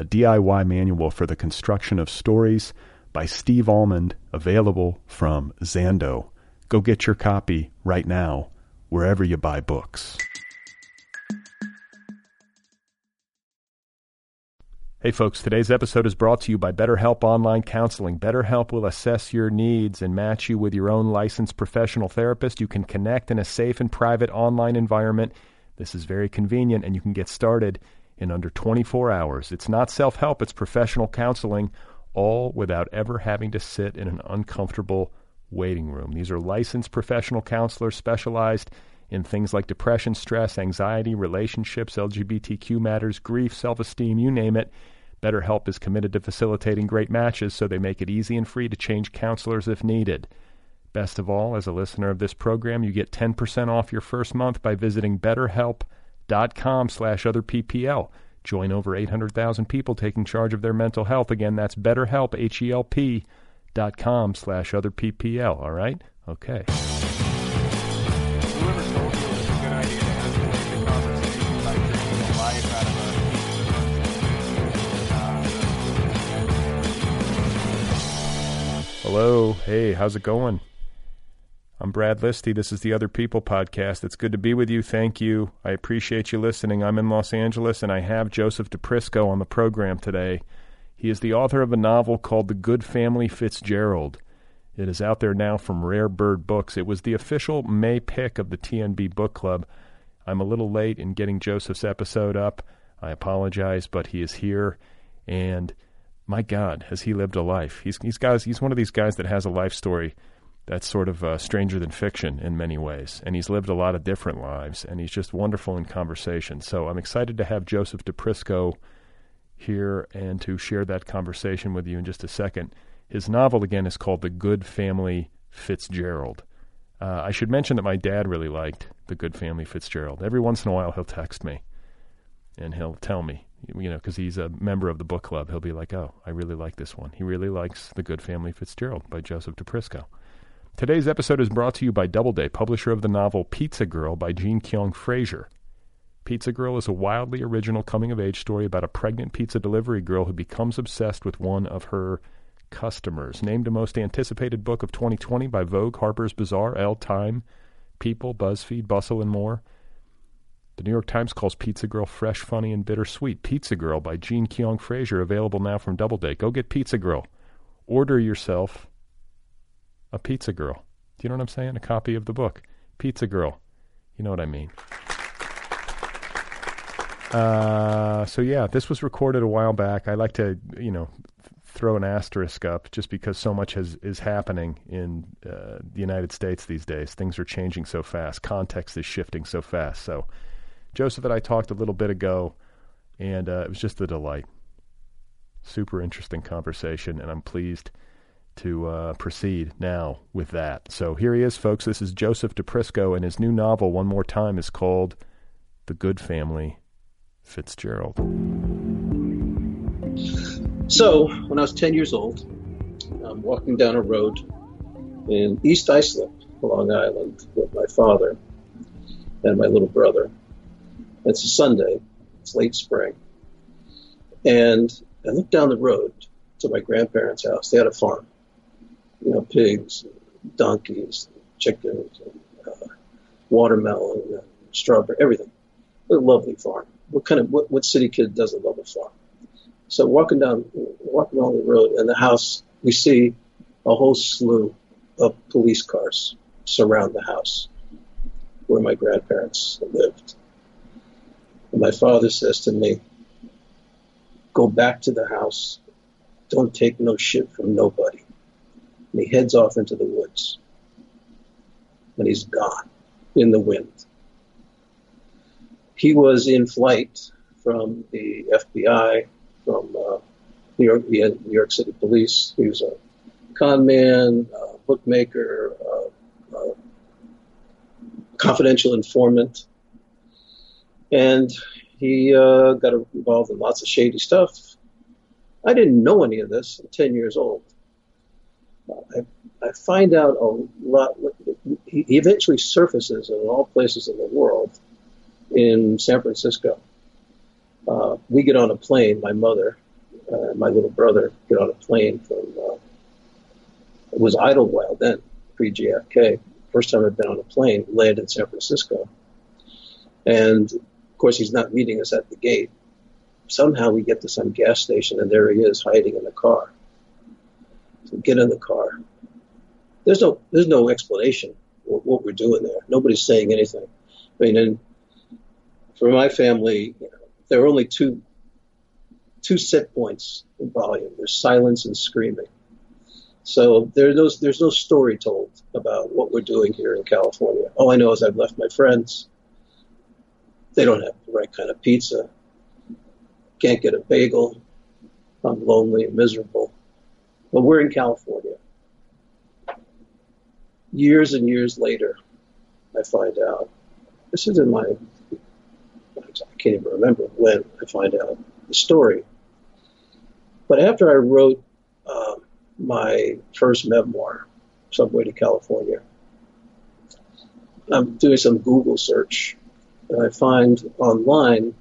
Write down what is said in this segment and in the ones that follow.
a DIY manual for the construction of stories by Steve Almond, available from Zando. Go get your copy right now, wherever you buy books. Hey folks, today's episode is brought to you by BetterHelp Online Counseling. BetterHelp will assess your needs and match you with your own licensed professional therapist. You can connect in a safe and private online environment. This is very convenient and you can get started in under 24 hours. It's not self help, it's professional counseling, all without ever having to sit in an uncomfortable waiting room. These are licensed professional counselors specialized in things like depression, stress, anxiety, relationships, LGBTQ matters, grief, self esteem, you name it. BetterHelp is committed to facilitating great matches, so they make it easy and free to change counselors if needed. Best of all, as a listener of this program, you get 10% off your first month by visiting BetterHelp.com dot com slash other PPL. Join over 800,000 people taking charge of their mental health. Again, that's BetterHelp, H-E-L-P dot com slash other PPL. All right? Okay. Hello. Hey, how's it going? I'm Brad Listi. This is the Other People podcast. It's good to be with you. Thank you. I appreciate you listening. I'm in Los Angeles and I have Joseph Di Prisco on the program today. He is the author of a novel called The Good Family Fitzgerald. It is out there now from Rare Bird Books. It was the official May pick of the TNB Book Club. I'm a little late in getting Joseph's episode up. I apologize, but he is here and my God, has he lived a life? He's he's guys he's one of these guys that has a life story that's sort of uh, stranger than fiction in many ways. And he's lived a lot of different lives, and he's just wonderful in conversation. So I'm excited to have Joseph Di Prisco here and to share that conversation with you in just a second. His novel, again, is called The Good Family Fitzgerald. Uh, I should mention that my dad really liked The Good Family Fitzgerald. Every once in a while, he'll text me and he'll tell me, you know, because he's a member of the book club. He'll be like, oh, I really like this one. He really likes The Good Family Fitzgerald by Joseph Di Prisco. Today's episode is brought to you by Doubleday, publisher of the novel Pizza Girl by Jean Kyoung Frazier. Pizza Girl is a wildly original coming of age story about a pregnant pizza delivery girl who becomes obsessed with one of her customers. Named a most anticipated book of 2020 by Vogue, Harper's Bazaar, Elle, Time, People, BuzzFeed, Bustle, and more. The New York Times calls Pizza Girl fresh, funny, and bittersweet. Pizza Girl by Jean Kyoung Frazier, available now from Doubleday. Go get Pizza Girl. Order yourself a pizza girl. Do you know what I'm saying? A copy of the book, Pizza Girl. You know what I mean. Uh, so yeah, this was recorded a while back. I like to, you know, throw an asterisk up just because so much has is happening in uh, the United States these days. Things are changing so fast. Context is shifting so fast. So, Joseph and I talked a little bit ago, and uh, it was just a delight. Super interesting conversation, and I'm pleased to uh, proceed now with that. So here he is, folks. This is Joseph Di Prisco, and his new novel, one more time, is called The Good Family Fitzgerald. So, when I was 10 years old, I'm walking down a road in East Islip, Long Island, with my father and my little brother. It's a Sunday, it's late spring. And I look down the road to my grandparents' house. They had a farm you know, pigs, donkeys, chickens, and, uh, watermelon, and strawberry, everything. A lovely farm. What kind of what, what city kid doesn't love a farm? So walking down walking along the road and the house, we see a whole slew of police cars surround the house where my grandparents lived. And my father says to me, Go back to the house. Don't take no shit from nobody. And he heads off into the woods. And he's gone in the wind. He was in flight from the FBI, from uh, New York, New York City Police. He was a con man, uh, bookmaker, uh, uh, confidential informant, and he uh, got involved in lots of shady stuff. I didn't know any of this. I'm 10 years old. I, I find out a lot. He eventually surfaces in all places in the world in San Francisco. Uh, we get on a plane, my mother, uh, my little brother get on a plane from, uh, it was Idlewild then, pre JFK. First time I'd been on a plane, landed in San Francisco. And of course, he's not meeting us at the gate. Somehow we get to some gas station and there he is hiding in the car. Get in the car. There's no, there's no explanation what, what we're doing there. Nobody's saying anything. I mean, and for my family, you know, there are only two two set points in volume. There's silence and screaming. So there's no, there's no story told about what we're doing here in California. All I know is I've left my friends. They don't have the right kind of pizza. Can't get a bagel. I'm lonely and miserable. But we're in California. Years and years later, I find out. This is in my, I can't even remember when I find out the story. But after I wrote uh, my first memoir, Subway to California, I'm doing some Google search, and I find online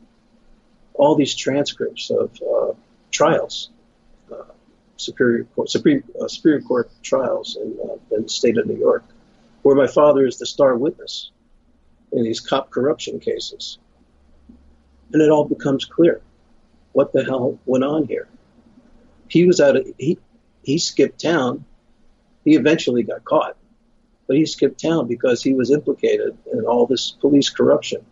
all these transcripts of uh, trials, Superior Court, Supreme, uh, Superior Court trials in, uh, in the state of New York, where my father is the star witness in these cop corruption cases. And it all becomes clear what the hell went on here he was out of he he skipped town. He eventually got caught, but he skipped town because he was implicated in all this police corruption.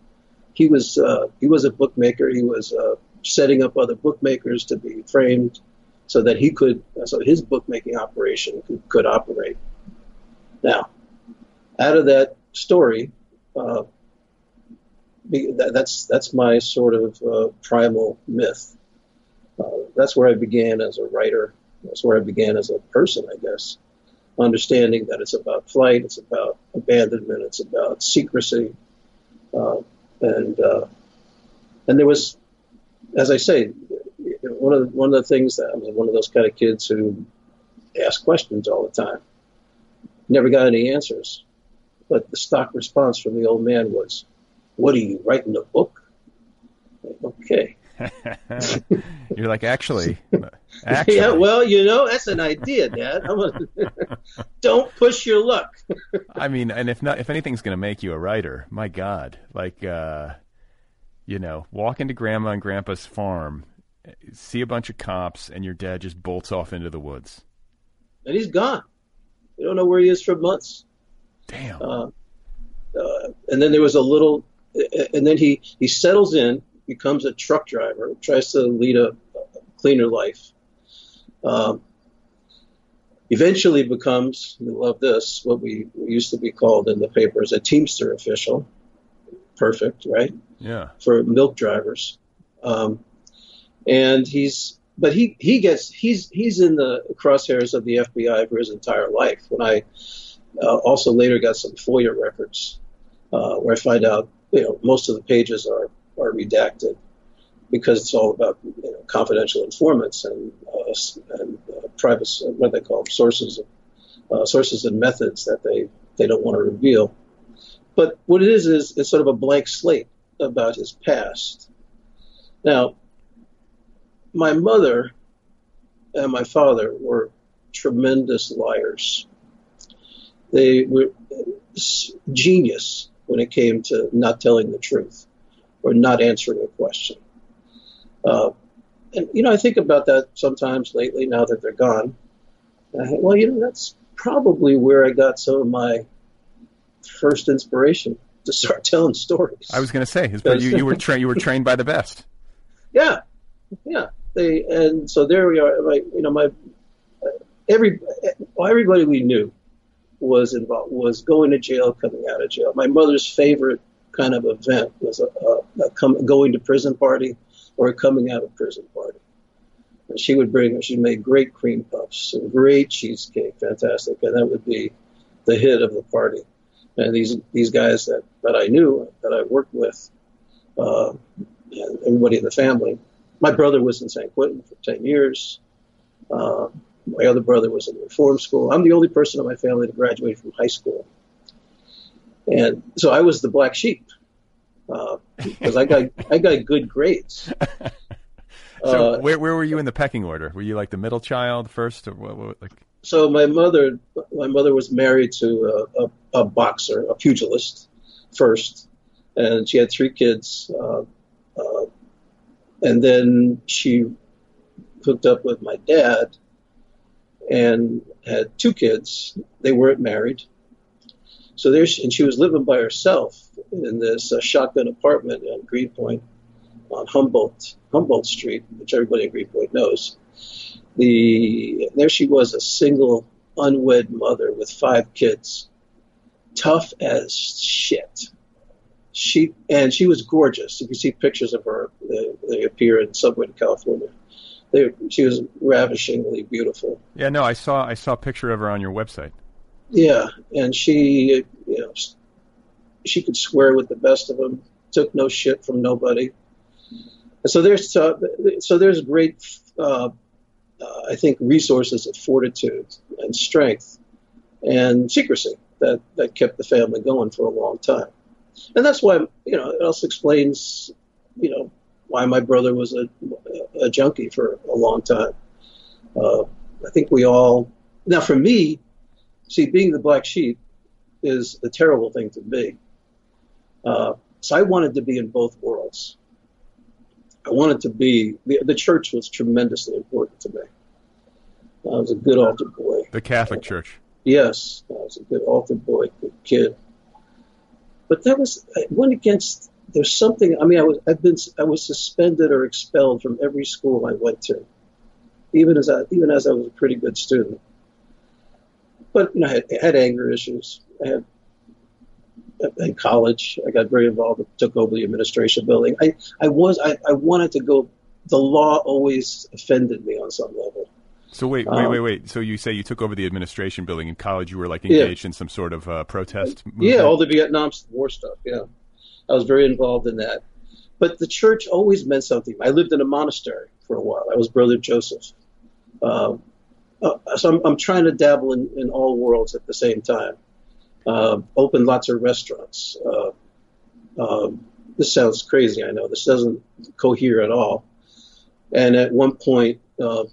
He was uh, he was a bookmaker. He was uh, setting up other bookmakers to be framed so that he could so his bookmaking operation could, could operate. Now, out of that story, uh, that's that's my sort of uh, primal myth uh, that's where I began as a writer. That's where I began as a person, I guess. Understanding that it's about flight, it's about abandonment, it's about secrecy, uh, and uh, and there was, as I say, one of the, one of the things that I was one of those kind of kids who asked questions all the time. Never got any answers, but the stock response from the old man was, "What are you writing a book?" Okay, You're like, actually, actually. Yeah, well, you know, that's an idea, Dad. don't push your luck. I mean, and if not, if anything's going to make you a writer, my God, like, uh, you know, walk into Grandma and Grandpa's farm, see a bunch of cops, and your dad just bolts off into the woods. And he's gone. We don't know where he is for months. Damn. Uh, uh, and then there was a little, and then he he settles in becomes a truck driver, tries to lead a, a cleaner life. Um, eventually becomes, we love this, what we, used to be called in the papers a Teamster official. Perfect, right? Yeah. For milk drivers. Um, and he's, but he, he gets, he's, he's in the crosshairs of the FBI for his entire life. When I uh, also later got some FOIA records, uh, where I find out, you know, most of the pages are are redacted because it's all about you know, confidential informants and, uh, and uh, private, what they call sources, uh, sources and methods that they, they don't want to reveal. But what it is is it's sort of a blank slate about his past. Now, my mother and my father were tremendous liars. They were genius when it came to not telling the truth or not answering a question. Uh, and, you know, I think about that sometimes lately now that they're gone. well, you know, that's probably where I got some of my first inspiration to start telling stories. I was going to say, you, you were tra- you were trained by the best. Yeah, yeah. They and so there we are. Like you know, my every everybody we knew was involved was going to jail, coming out of jail. My mother's favorite kind of event was a, a, a come, going to prison party or a coming out of prison party. And she would bring, she made great cream puffs and great cheesecake, fantastic, and that would be the hit of the party. And these these guys that, that I knew, that I worked with, uh, everybody in the family. My brother was in San Quentin for 10 years. Uh, my other brother was in reform school. I'm the only person in my family to graduate from high school. And so I was the black sheep because uh, I got I got good grades. so uh, where where were you in the pecking order? Were you like the middle child first, or what? what like? So my mother my mother was married to a, a, a boxer, a pugilist, first, and she had three kids. Uh, and then she hooked up with my dad and had two kids. They weren't married. So there's, and she was living by herself in this uh, shotgun apartment in Greenpoint on Humboldt, Humboldt Street, which everybody in Greenpoint knows. The there she was, a single, unwed mother with five kids, tough as shit. She and she was gorgeous. If you see pictures of her, they, they appear in Subway in California. They, she was ravishingly beautiful. Yeah, no, I saw I saw a picture of her on your website. Yeah, and she, you know, she could swear with the best of them. Took no shit from nobody. And so there's uh, so there's great, uh, uh, I think, resources of fortitude and strength and secrecy that that kept the family going for a long time. And that's why you know it also explains you know why my brother was a, a junkie for a long time. Uh, I think we all now for me see, being the black sheep is a terrible thing to be. Uh, so I wanted to be in both worlds. I wanted to be, the, the church was tremendously important to me. I was a good altar boy. The Catholic Church. Yes, I was a good altar boy, good kid. But that was, I went against, there's something, I mean, I was, I've been, I was suspended or expelled from every school I went to, even as I, even as I was a pretty good student. But you know, I had, I had anger issues. I had in college. I got very involved. And took over the administration building. I, I was I, I wanted to go. The law always offended me on some level. So wait, wait, um, wait, wait. So you say you took over the administration building in college? You were like engaged yeah. in some sort of uh, protest? Movement? Yeah, all the Vietnam War stuff. Yeah, I was very involved in that. But the church always meant something. I lived in a monastery for a while. I was Brother Joseph. Um, uh, so I'm, I'm, trying to dabble in, in, all worlds at the same time. Uh, open lots of restaurants. Uh, um, this sounds crazy, I know. This doesn't cohere at all. And at one point, uh,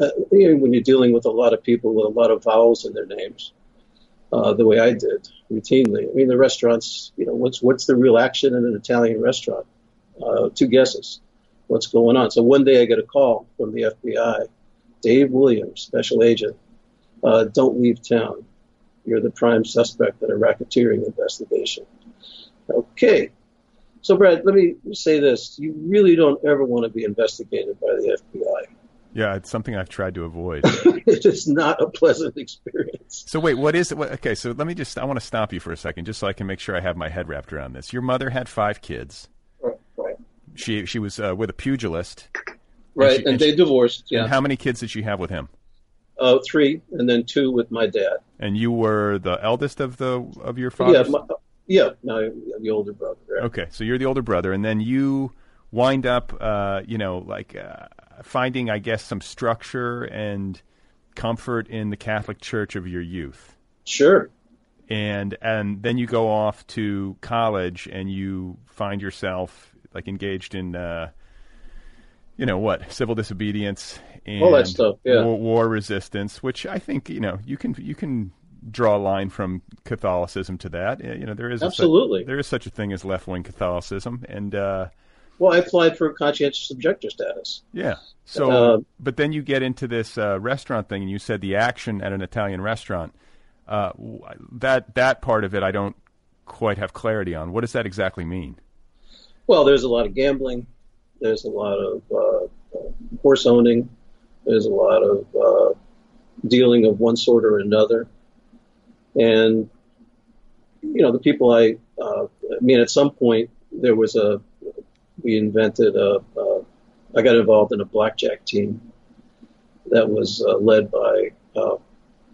uh, you know, when you're dealing with a lot of people with a lot of vowels in their names, uh, the way I did routinely. I mean, the restaurants, you know, what's what's the real action in an Italian restaurant? two guesses. What's going on? So one day I get a call from the FBI Dave Williams, special agent, uh, don't leave town. You're the prime suspect in a racketeering investigation. Okay. So, Brad, let me say this. You really don't ever want to be investigated by the FBI. Yeah, it's something I've tried to avoid. it is not a pleasant experience. So wait, what is it? What, okay, so let me just, I want to stop you for a second just so I can make sure I have my head wrapped around this. Your mother had five kids. Right. right. She, she was uh, with a pugilist. Right, and, she, and, and they she, divorced. Yeah. And how many kids did she have with him? Uh, three, and then two with my dad. And you were the eldest of the of your father. Yeah, my, yeah. No, I'm the older brother. Right? Okay, so you're the older brother, and then you wind up, uh, you know, like uh, finding, I guess, some structure and comfort in the Catholic Church of your youth. Sure. And and then you go off to college, and you find yourself like engaged in uh, you know what civil disobedience and all that stuff, yeah. war, war, resistance, which I think you know you can you can draw a line from Catholicism to that. You know there is absolutely a, there is such a thing as left wing Catholicism, and uh, Well, I applied for conscientious objector status. Yeah. So, uh, but then you get into this uh, restaurant thing, and you said the action at an Italian restaurant. Uh, that that part of it, I don't quite have clarity on. What does that exactly mean? Well, there's a lot of gambling. There's a lot of uh, horse owning. There's a lot of uh, dealing of one sort or another. And you know, the people I, uh, I mean, at some point there was a, we invented a, a I got involved in a blackjack team that was uh, led by uh,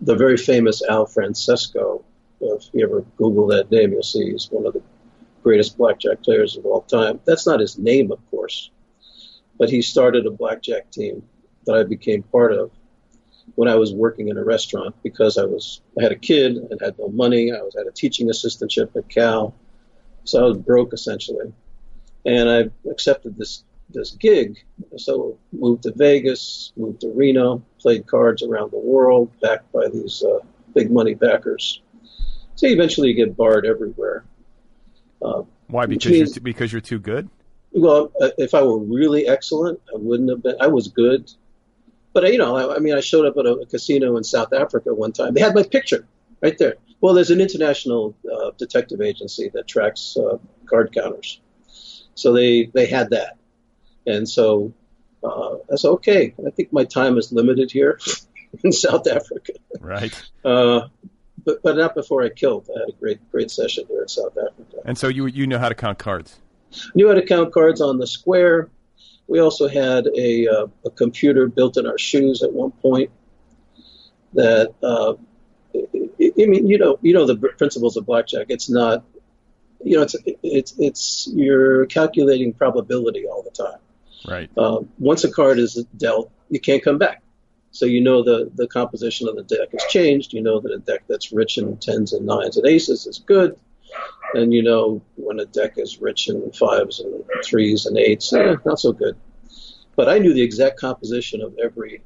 the very famous Al Francesco. If you ever Google that name, you'll see he's one of the greatest blackjack players of all time. That's not his name, of course, but he started a blackjack team that I became part of when I was working in a restaurant because I was I had a kid and had no money. I was at a teaching assistantship at Cal, so I was broke essentially, and I accepted this this gig. So moved to Vegas, moved to Reno, played cards around the world, backed by these uh, big money backers. So eventually you get barred everywhere. Uh, Why? Because means, you're because you're too good. Well, uh, if I were really excellent, I wouldn't have been. I was good, but you know, I, I mean, I showed up at a, a, casino in South Africa one time. They had my picture right there. Well, there's an international uh, detective agency that tracks uh, card counters, so they they had that, and so uh, I said, okay, I think my time is limited here in South Africa. Right. Uh, but but not before I killed. I had a great great session here in South Africa. And so you you know how to count cards. Knew how to count cards on the square. We also had a, uh, a computer built in our shoes at one point. That uh, I mean, you know, you know the principles of blackjack. It's not, you know, it's it's it's you're calculating probability all the time. Right. Um, once a card is dealt, you can't come back. So you know the, the composition of the deck has changed. You know that a deck that's rich in tens and nines and aces is good. And you know when a deck is rich in fives and threes and eights, eh, not so good. But I knew the exact composition of every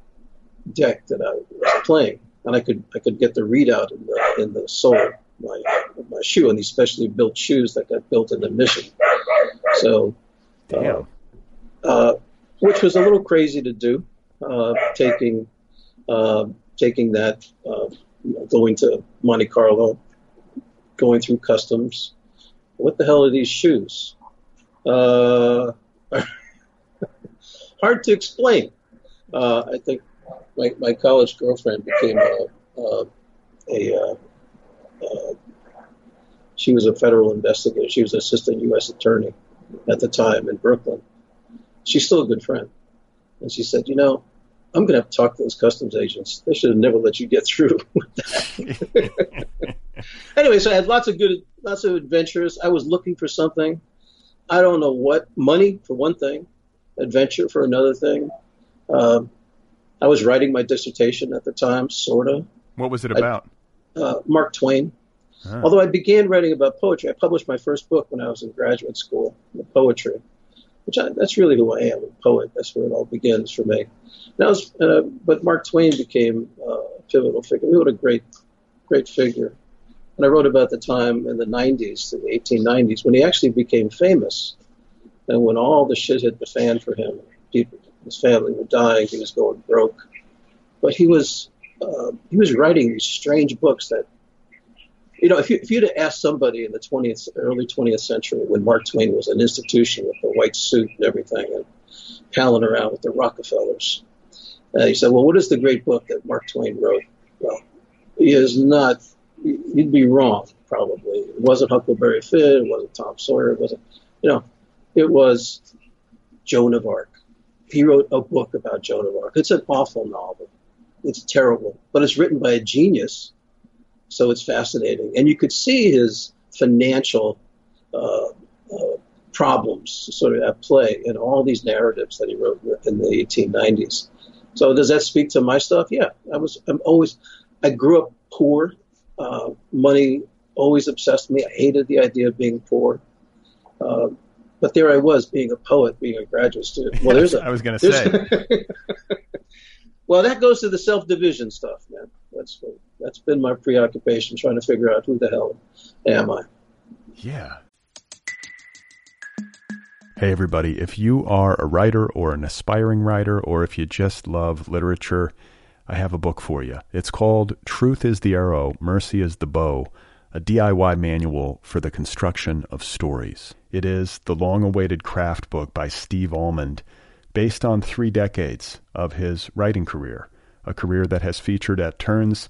deck that I was playing, and I could I could get the readout in the in the sole, my my shoe and these specially built shoes that got built in the mission. So, uh, uh, which was a little crazy to do, uh, taking uh, taking that, uh, going to Monte Carlo, going through customs. What the hell are these shoes? Uh, hard to explain. Uh, I think my, my college girlfriend became a, a, a, a uh, she was a federal investigator. She was an assistant U.S. attorney at the time in Brooklyn. She's still a good friend. And she said, you know, I'm going to have to talk to those customs agents. They should have never let you get through with that. anyway, so I had lots of good, lots of adventures. I was looking for something. I don't know what. Money for one thing, adventure for another thing. Um, I was writing my dissertation at the time, sorta. What was it about? I, uh, Mark Twain. Ah. Although I began writing about poetry, I published my first book when I was in graduate school, poetry which I, that's really who I am, a poet. That's where it all begins for me. That was, uh, but Mark Twain became uh, a pivotal figure. He was a great, great figure. And I wrote about the time in the 90s, the 1890s, when he actually became famous, and when all the shit hit the fan for him. People, his family were dying. He was going broke, but he was uh, he was writing these strange books that you know, if, you, if you'd have asked somebody in the 20th, early 20th century when Mark Twain was an institution with the white suit and everything and palling around with the Rockefellers, uh, you said, well, what is the great book that Mark Twain wrote? Well, he is not, you'd be wrong, probably. It wasn't Huckleberry Finn, it wasn't Tom Sawyer, it wasn't, you know, it was Joan of Arc. He wrote a book about Joan of Arc. It's an awful novel. It's terrible, but it's written by a genius so it's fascinating. And you could see his financial uh, uh, problems sort of at play in all these narratives that he wrote in the 1890s. So does that speak to my stuff? Yeah, I was. I'm always. I grew up poor. Uh, money always obsessed me. I hated the idea of being poor. Uh, but there I was, being a poet, being a graduate student. Well, there's a, I was going to say. well, that goes to the self division stuff, man. That's that's been my preoccupation, trying to figure out who the hell am I. Yeah. Hey, everybody. If you are a writer or an aspiring writer, or if you just love literature, I have a book for you. It's called Truth is the Arrow, Mercy is the Bow, a DIY manual for the construction of stories. It is the long awaited craft book by Steve Almond, based on three decades of his writing career, a career that has featured at turns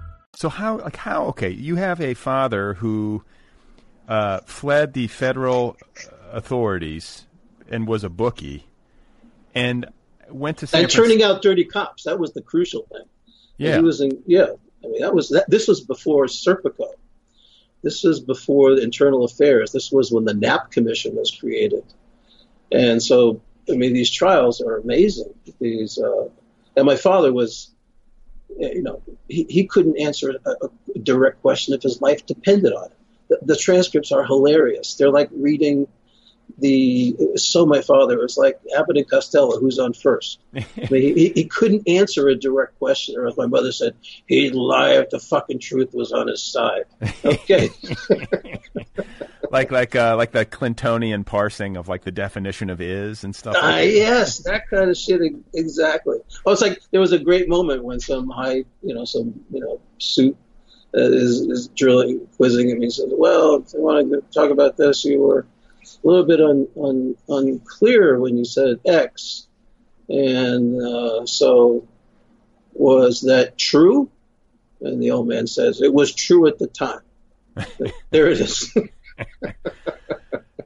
So how like how okay, you have a father who uh, fled the federal authorities and was a bookie and went to San and turning out dirty cops. That was the crucial thing. Yeah. He was in yeah. I mean that was that this was before Serpico. This was before the internal affairs. This was when the Knapp commission was created. And so I mean these trials are amazing. These uh, and my father was Uh, you know, he, he couldn't answer a, a, direct question if his life depended on it. The, the, transcripts are hilarious. They're like reading the. So my father. It was like Abbott and Costello, who's on first. I mean, he, he couldn't answer a direct question, or as my mother said, he'd lie if the fucking truth was on his side. Okay. like like uh, like the Clintonian parsing of like the definition of is and stuff. Like uh, yes, that kind of shit. Exactly. Oh, it's like there was a great moment when some high, you know, some you know suit uh, is, is drilling, quizzing him. He says, "Well, if you want to talk about this, you were a little bit un, un, unclear when you said X, and uh, so was that true?" And the old man says, "It was true at the time." there it is.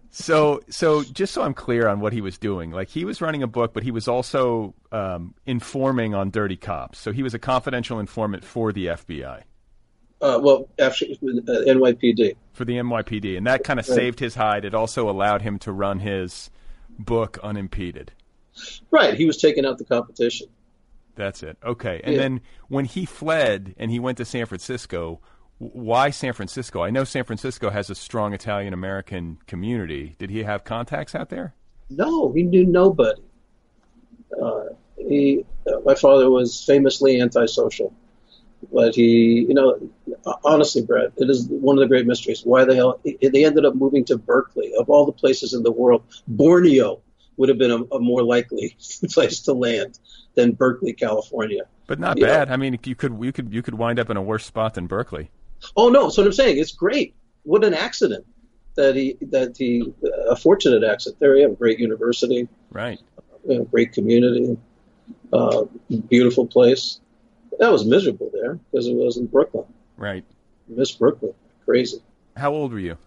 so, so just so I'm clear on what he was doing, like he was running a book, but he was also um, informing on dirty cops. So he was a confidential informant for the FBI. Uh, well, actually, uh, NYPD. For the NYPD, and that kind of right. saved his hide. It also allowed him to run his book unimpeded. Right, he was taking out the competition. That's it. Okay, and yeah. then when he fled and he went to San Francisco, why San Francisco? I know San Francisco has a strong Italian American community. Did he have contacts out there? No, he knew nobody. Uh, he, uh, my father was famously antisocial, but he, you know, honestly, Brett, it is one of the great mysteries. Why the hell they ended up moving to Berkeley, of all the places in the world? Borneo would have been a, a more likely place to land than Berkeley, California. But not you bad. Know? I mean, you could you could you could wind up in a worse spot than Berkeley. Oh no, that's what I'm saying. It's great. What an accident that he that he a fortunate accident. There you have a great university, right? Great community, uh, beautiful place. That was miserable there because it was in Brooklyn. Right. Miss Brooklyn, crazy. How old were you?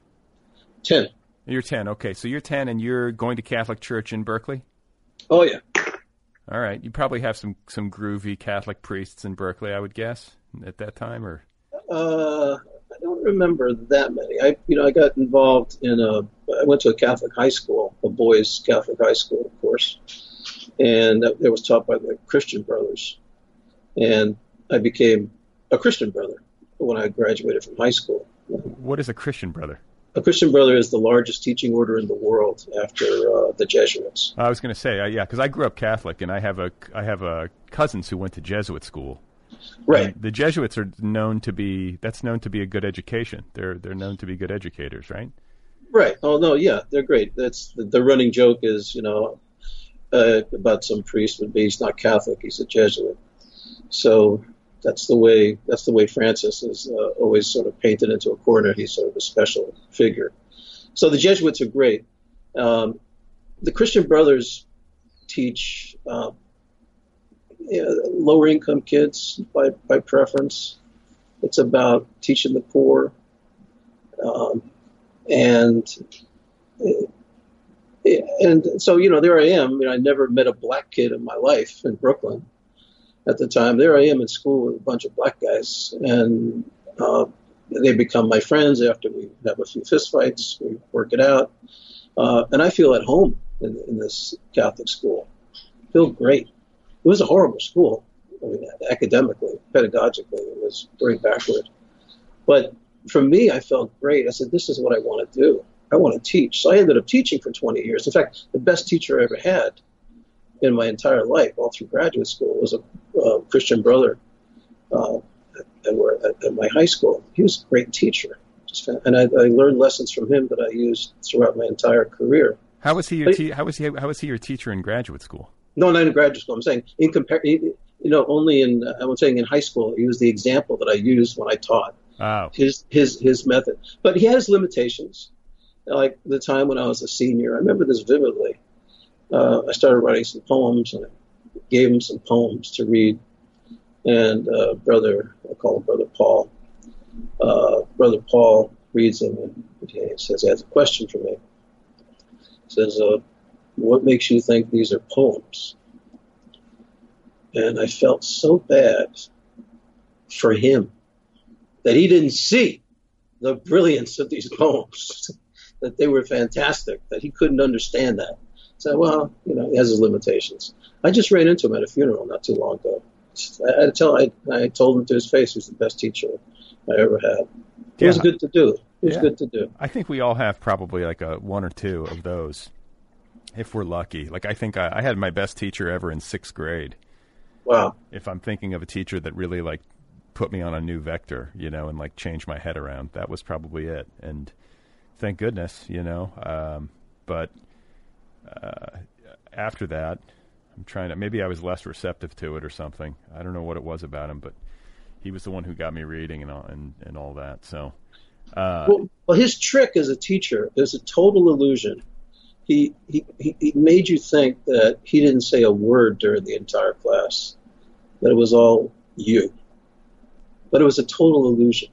Ten. You're ten. Okay, so you're ten, and you're going to Catholic church in Berkeley. Oh yeah. All right. You probably have some some groovy Catholic priests in Berkeley, I would guess, at that time, or uh, I don't remember that many. I, you know, I got involved in a. I went to a Catholic high school, a boys' Catholic high school, of course, and it was taught by the Christian Brothers, and I became a Christian brother when I graduated from high school. What is a Christian brother? A Christian brother is the largest teaching order in the world after uh, the Jesuits. I was going to say, uh, yeah, because I grew up Catholic, and I have a I have a cousins who went to Jesuit school, Right. And the Jesuits are known to be that's known to be a good education. They're they're known to be good educators, right? Right. Oh no, yeah, they're great. That's the, the running joke is, you know, uh, about some priest would be he's not Catholic, he's a Jesuit. So that's the way that's the way Francis is uh, always sort of painted into a corner. He's sort of a special figure. So the Jesuits are great. Um, the Christian Brothers teach uh, you know, lower income kids by by preference. It's about teaching the poor, um, and and so you know there I am. You know, I never met a black kid in my life in Brooklyn at the time. There I am in school with a bunch of black guys, and uh, they become my friends after we have a few fistfights. We work it out, uh, and I feel at home in, in this Catholic school. I feel great. It was a horrible school. I mean, academically, pedagogically, it was very backward. But for me, I felt great. I said, "This is what I want to do. I want to teach." So I ended up teaching for 20 years. In fact, the best teacher I ever had in my entire life, all through graduate school, was a uh, Christian brother uh, at, at, at, my high school. He was a great teacher, and I, I, learned lessons from him that I used throughout my entire career. How was he your te- how was he how was he your teacher in graduate school? No, not in graduate school. I'm saying in compare, you know, only in I'm saying in high school. He was the example that I used when I taught. Oh. His his his method, but he has limitations. Like the time when I was a senior, I remember this vividly uh, I started writing some poems and I gave him some poems to read. And uh, brother, I call him brother Paul. Uh, brother Paul reads them and he says he has a question for me. He says, uh, "What makes you think these are poems?" And I felt so bad for him that he didn't see the brilliance of these poems, that they were fantastic, that he couldn't understand that. So, well, you know, he has his limitations. I just ran into him at a funeral not too long ago. I, I tell, I, I told him to his face, he was the best teacher I ever had. It yeah. was good to do. It was yeah. good to do. I think we all have probably like a one or two of those, if we're lucky. Like I think I, I had my best teacher ever in sixth grade. Wow. If I'm thinking of a teacher that really like put me on a new vector, you know, and like changed my head around, that was probably it. And thank goodness, you know. Um, but uh, after that, I'm trying to. Maybe I was less receptive to it or something. I don't know what it was about him, but he was the one who got me reading and all, and, and all that. So, uh, well, well, his trick as a teacher is a total illusion. He, he he made you think that he didn't say a word during the entire class, that it was all you. But it was a total illusion.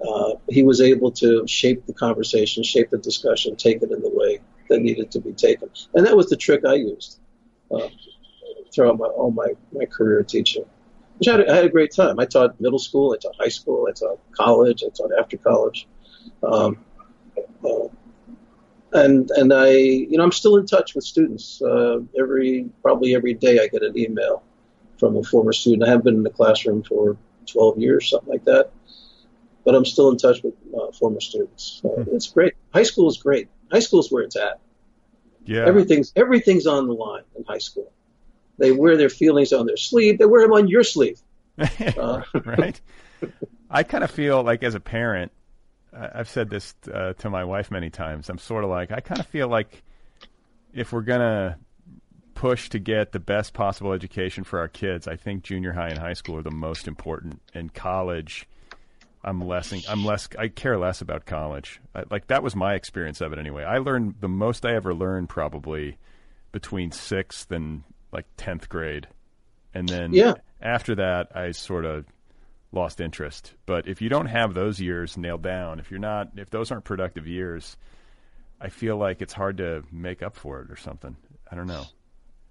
Uh, he was able to shape the conversation, shape the discussion, take it in the way that needed to be taken. And that was the trick I used uh, throughout my, all my, my career teaching. Which I had, I had, a great time. I taught middle school, I taught high school, I taught college, I taught after college. Um, uh, and and I, you know, I'm still in touch with students. Uh, every probably every day I get an email from a former student. I haven't been in the classroom for 12 years, something like that. But I'm still in touch with uh, former students. Uh, It's great. High school is great. High school is where it's at. Yeah. Everything's everything's on the line in high school. They wear their feelings on their sleeve. They wear them on your sleeve. Uh, right. I kind of feel like as a parent, I've said this uh, to my wife many times. I'm sort of like I kind of feel like if we're gonna push to get the best possible education for our kids, I think junior high and high school are the most important, and college I'm less. I'm less. I care less about college. I, like that was my experience of it anyway. I learned the most I ever learned probably between sixth and like tenth grade, and then yeah. after that I sort of lost interest. But if you don't have those years nailed down, if you're not, if those aren't productive years, I feel like it's hard to make up for it or something. I don't know.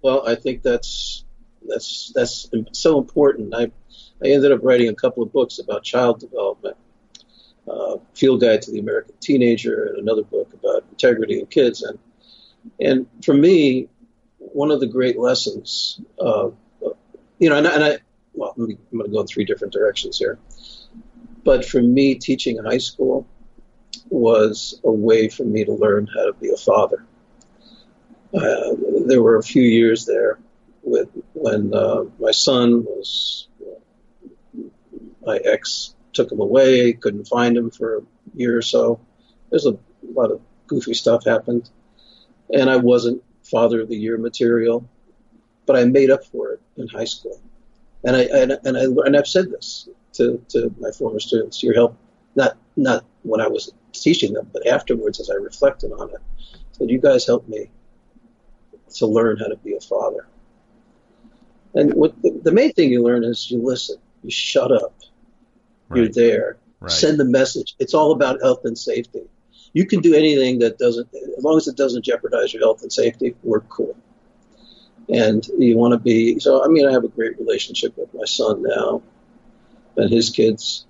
Well, I think that's that's that's so important. I I ended up writing a couple of books about child development, uh, Field Guide to the American Teenager, and another book about integrity in kids. And and for me, one of the great lessons, uh, you know, and, and I, well, I'm going to go in three different directions here. But for me, teaching high school was a way for me to learn how to be a father. Uh, there were a few years there with when uh, my son was my ex took him away, couldn't find him for a year or so. There's a lot of goofy stuff happened, and I wasn't Father of the Year material, but I made up for it in high school. And I and, I and I've said this to, to my former students. Your help, not not when I was teaching them, but afterwards as I reflected on it, said you guys helped me to learn how to be a father. And what the, the main thing you learn is you listen, you shut up, right. you're there, right. send the message. It's all about health and safety. You can do anything that doesn't, as long as it doesn't jeopardize your health and safety, we're cool. And you want to be, so I mean, I have a great relationship with my son now and his kids.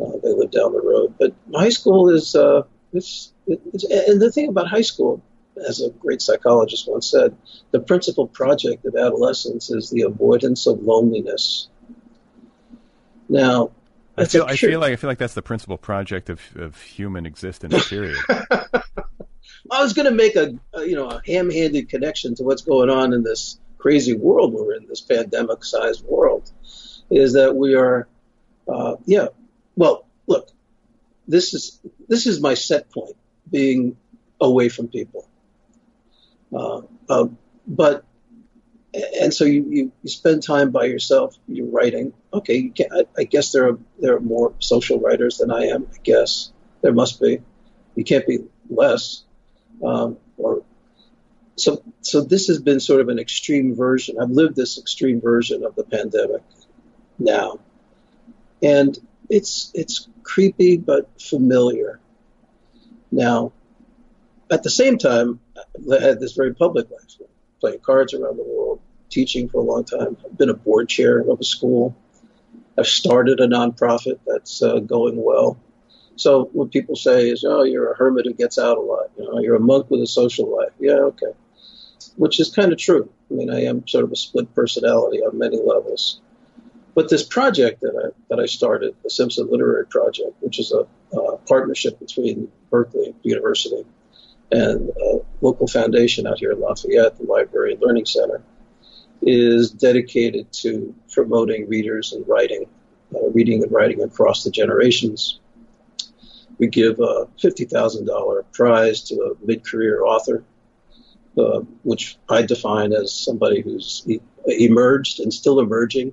Uh, they live down the road. But high school is, uh, it's, it's, and the thing about high school, as a great psychologist once said, the principal project of adolescence is the avoidance of loneliness. Now, I feel, I feel like I feel like that's the principal project of, of human existence. Period. I was going to make a, a, you know a ham-handed connection to what's going on in this crazy world we're in, this pandemic-sized world, is that we are, uh, yeah. Well, look, this is this is my set point, being away from people. Uh, uh, but and so you, you, you, spend time by yourself. You're writing. Okay, you I, I, guess there are there are more social writers than I am. I guess there must be. You can't be less. Um, or so so this has been sort of an extreme version. I've lived this extreme version of the pandemic now, and it's it's creepy but familiar. Now, at the same time, I had this very public life, playing cards around the world, teaching for a long time. I've been a board chair of a school. I've started a nonprofit that's uh, going well. So what people say is, oh, you're a hermit who gets out a lot. You know, you're a monk with a social life. Yeah, okay. Which is kind of true. I mean, I am sort of a split personality on many levels. But this project that I that I started, the Simpson Literary Project, which is a, a partnership between Berkeley University and a local foundation out here in Lafayette, the Library and Learning Center, is dedicated to promoting readers and writing, uh, reading and writing across the generations. We give a $50,000 prize to a mid-career author, uh, which I define as somebody who's e- emerged and still emerging.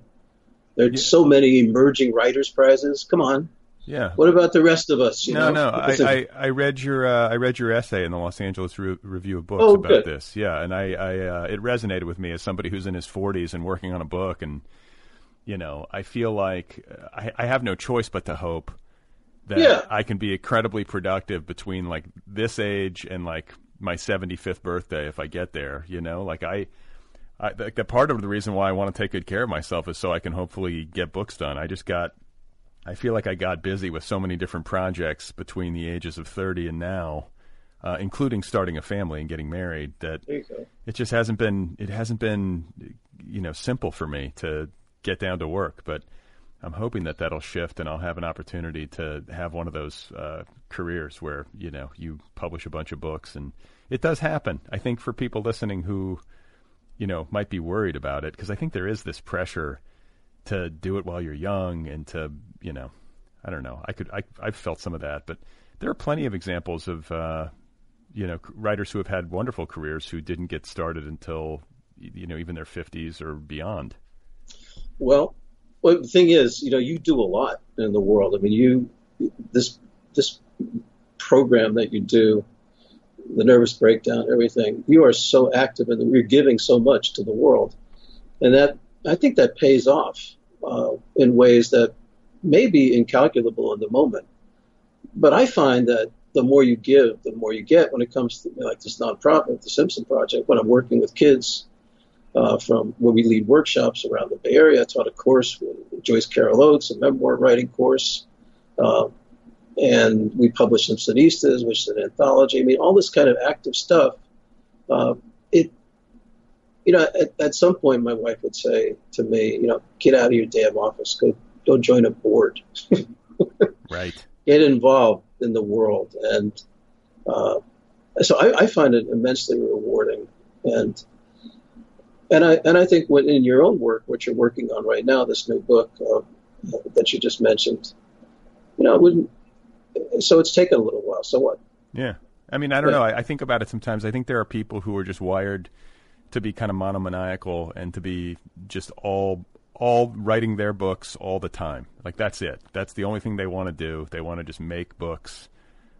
There's yeah. so many emerging writers prizes. Come on, yeah. What about the rest of us? no, know? no. I, I, I, read your uh, I read your essay in the Los Angeles Re- Review of Books oh, about good. this. Yeah, and I, I uh, it resonated with me as somebody who's in his 40s and working on a book, and you know, I feel like uh, I, I have no choice but to hope that yeah. I can be incredibly productive between like this age and like my 75th birthday if I get there. You know, like I. I, the, the part of the reason why I want to take good care of myself is so I can hopefully get books done. I just got I feel like I got busy with so many different projects between the ages of 30 and now, uh, including starting a family and getting married. That it just hasn't been it hasn't been you know simple for me to get down to work. But I'm hoping that that'll shift and I'll have an opportunity to have one of those uh, careers where you know you publish a bunch of books and it does happen. I think for people listening who you know might be worried about it because I think there is this pressure to do it while you're young and to you know I don't know. I could I I've felt some of that but there are plenty of examples of uh, you know writers who have had wonderful careers who didn't get started until you know even their 50s or beyond. Well well the thing is you know you do a lot in the world. I mean you this this program that you do the nervous breakdown everything you are so active and you're giving so much to the world. And that I think that pays off uh, in ways that may be incalculable in the moment. But I find that the more you give, the more you get when it comes to like this nonprofit, the Simpson Project, when I'm working with kids uh, from where we lead workshops around the Bay Area. I taught a course with Joyce Carol Oates, a memoir writing course. Uh, and we published Simpsonistas, which is an anthology. I mean, all this kind of active stuff. Uh, you know, at, at some point, my wife would say to me, you know, get out of your damn office, go go join a board, right? Get involved in the world, and uh, so I, I find it immensely rewarding, and and I and I think when in your own work, what you're working on right now, this new book, uh, that you just mentioned. You know, it wouldn't. So it's taken a little while. So what? Yeah. I mean, I don't Yeah. know. I, I think about it sometimes. I think there are people who are just wired to be kind of monomaniacal and to be just all all writing their books all the time. Like that's it. That's the only thing they want to do. They want to just make books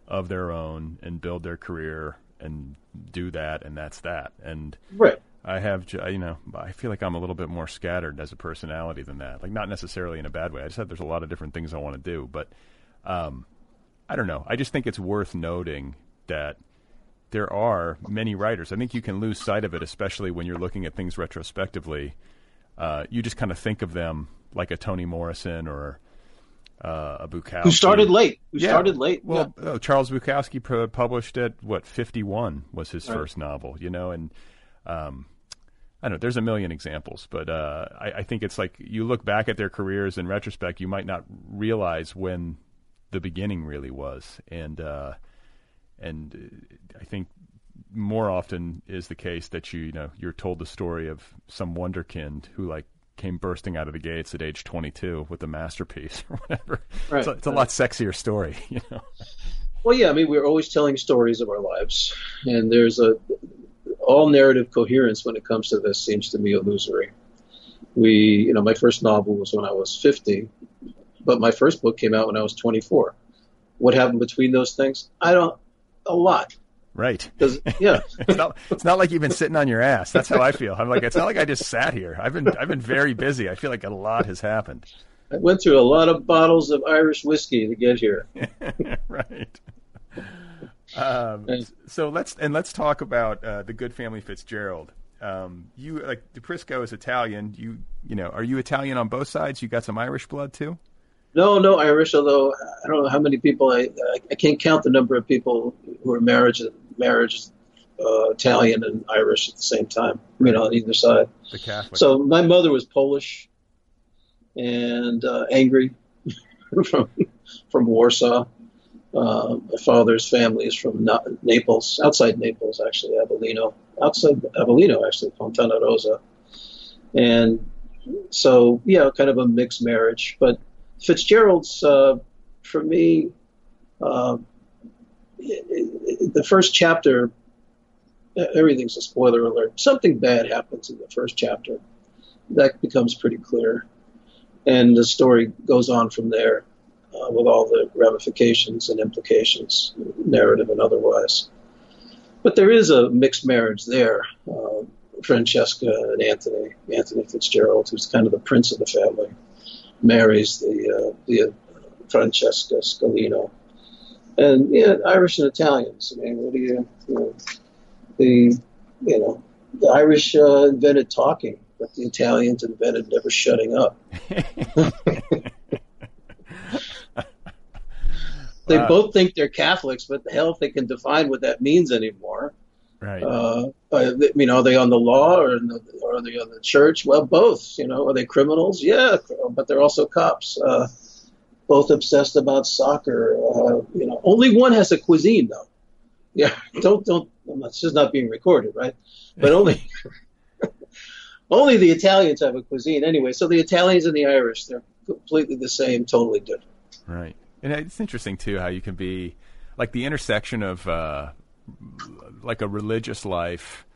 of their own and build their career and do that and that's that. And Right. I have, you know, I feel like I'm a little bit more scattered as a personality than that. Like, not necessarily in a bad way. I just said there's a lot of different things I want to do, but um, I don't know. I just think it's worth noting that there are many writers. I think you can lose sight of it, especially when you're looking at things retrospectively. Uh, you just kind of think of them like a Toni Morrison or uh, a Bukowski. Who started late? Who Yeah. started late? Well, oh, Charles Bukowski pu- published at what 51 was his Right. first novel, you know, and um, I don't know. There's a million examples, but uh, I, I think it's like you look back at their careers in retrospect, you might not realize when the beginning really was, and uh, and uh, I think more often is the case that you you know you're told the story of some wonderkind who like came bursting out of the gates at age 22 with a masterpiece or whatever. Right, It's, a, it's a lot sexier story, you know. Well, yeah, I mean, we're always telling stories of our lives, and there's a all narrative coherence when it comes to this seems to me illusory. We, you know, my first novel was when I was 50, but my first book came out when I was 24. What happened between those things? I don't. A lot. Right. yeah, It's not, it's not like you've been sitting on your ass. That's how I feel. I'm like, it's not like I just sat here. I've been, I've been very busy. I feel like a lot has happened. I went through a lot of bottles of Irish whiskey to get here. right. Um, so let's and let's talk about uh, the Good Family Fitzgerald. Um, you like Di Prisco is Italian. You you know, are you Italian on both sides? You got some Irish blood too. No, no Irish. Although I don't know how many people. I I, can't count the number of people who are marriage marriage uh, Italian and Irish at the same time. You know, on either side. The Catholic. So my mother was Polish and uh, angry from from Warsaw. Uh, my father's family is from Na- Naples, outside Naples, actually, Avellino, outside Avellino, actually, Fontanarosa. And so, yeah, kind of a mixed marriage. But Fitzgerald's, uh, for me, uh, the first chapter, everything's a spoiler alert. Something bad happens in the first chapter. That becomes pretty clear. And the story goes on from there uh, with all the ramifications and implications, narrative and otherwise. But there is a mixed marriage there. Uh, Francesca and Anthony, Anthony Fitzgerald, who's kind of the prince of the family, marries the uh, the uh, Francesca Scalino, and yeah, Irish and Italians. I mean, what do you, you know, the you know the Irish uh, invented talking, but the Italians invented never shutting up. They Wow. both think they're Catholics, but the hell if they can define what that means anymore. Right. Uh, I mean, are they on the law or, in the, or are they on the church? Well, both. You know, are they criminals? Yeah, but they're also cops. Uh, both obsessed about soccer. Uh, you know, only one has a cuisine though. Yeah, don't don't. This is not being recorded, right? But only only the Italians have a cuisine anyway. So the Italians and the Irish, they're completely the same, totally different. Right. And it's interesting too how you can be like the intersection of uh, like a religious life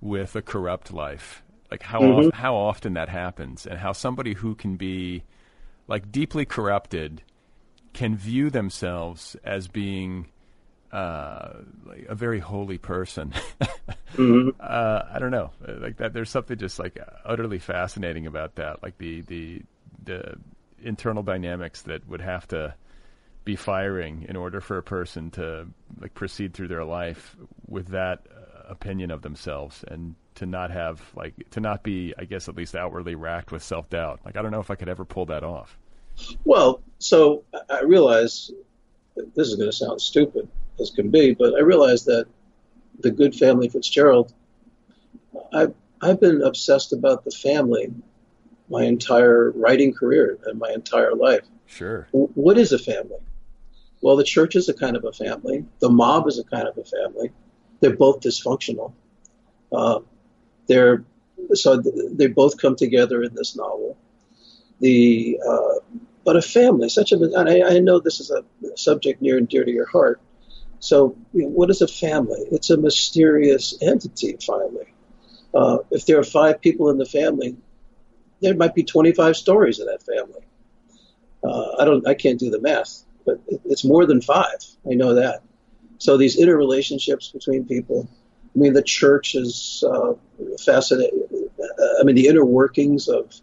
with a corrupt life. Like how Mhm. of, how often that happens, and how somebody who can be like deeply corrupted can view themselves as being uh, like a very holy person. Mhm. uh, I don't know, like that. There's something just like utterly fascinating about that, like the the the internal dynamics that would have to be firing in order for a person to like proceed through their life with that uh, opinion of themselves and to not have like to not be, I guess, at least outwardly racked with self doubt. Like I don't know if I could ever pull that off. Well, so I- realize this is going to sound stupid as can be, but I realize that the good family Fitzgerald, I've, I've been obsessed about the family my entire writing career and my entire life. Sure. What is a family? Well, the church is a kind of a family. The mob is a kind of a family. They're both dysfunctional. Uh, they're so th- they both come together in this novel. the uh, but a family, such a I, I know this is a subject near and dear to your heart. So, you know, what is a family? It's a mysterious entity. Finally, uh, if there are five people in the family, there might be 25 stories in that family. Uh, I don't, I can't do the math, but it's more than five. I know that. So these interrelationships between people. I mean, the church is uh, fascinating. I mean, the inner workings of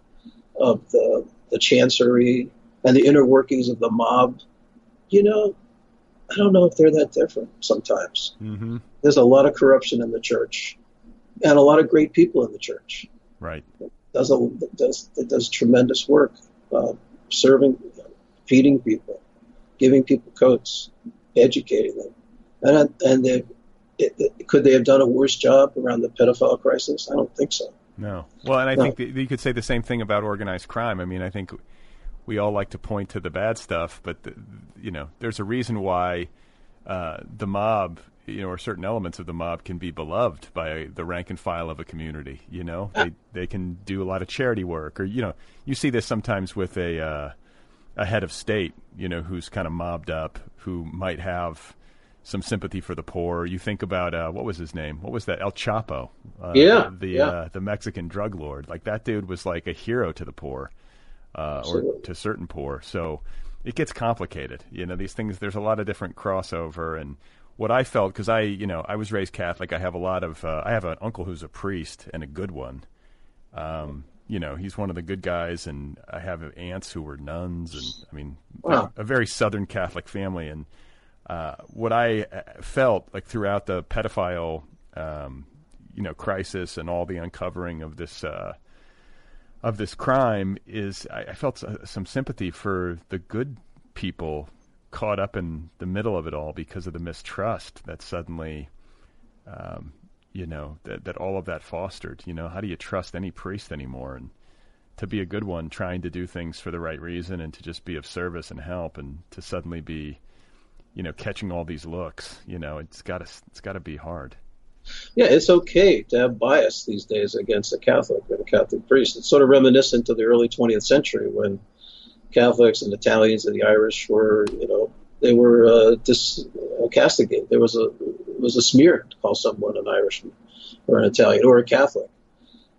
of the the chancery and the inner workings of the mob. You know, I don't know if they're that different. Sometimes Mm-hmm. there's a lot of corruption in the church, and a lot of great people in the church. Right. Does a, does that does tremendous work, uh, serving, feeding people, giving people coats, educating them, and and they, it, it, could they have done a worse job around the pedophile crisis? I don't think so. No. Well, and I No. think that you could say the same thing about organized crime. I mean, I think we all like to point to the bad stuff, but the, you know, there's a reason why uh, the mob, you know, or certain elements of the mob can be beloved by the rank and file of a community. You know, they they can do a lot of charity work, or you know, you see this sometimes with a uh, a head of state, you know, who's kind of mobbed up, who might have some sympathy for the poor. You think about uh, what was his name? What was that? El Chapo. Uh, Yeah, the yeah. Uh, the Mexican drug lord. Like that dude was like a hero to the poor, uh, or to certain poor. So it gets complicated. You know, these things. There's a lot of different crossover, and what I felt because I, you know, I was raised Catholic. I have a lot of. Uh, I have an uncle who's a priest and a good one. Um, you know, he's one of the good guys, and I have aunts who were nuns, and I mean, Wow. a very Southern Catholic family. And uh, what I uh, felt like throughout the pedophile, um, you know, crisis and all the uncovering of this uh, of this crime is I, I felt s- some sympathy for the good people caught up in the middle of it all because of the mistrust that suddenly um, you know that that all of that fostered. You know, how do you trust any priest anymore? And to be a good one, trying to do things for the right reason, and to just be of service and help, and to suddenly be, you know, catching all these looks. You know, it's got to it's got to be hard. Yeah, it's okay to have bias these days against a Catholic or a Catholic priest. It's sort of reminiscent of the early 20th century when Catholics and Italians and the Irish were, you know, they were uh, dis, uh, castigated. There was a was a smear to call someone an Irishman or an Italian or a Catholic.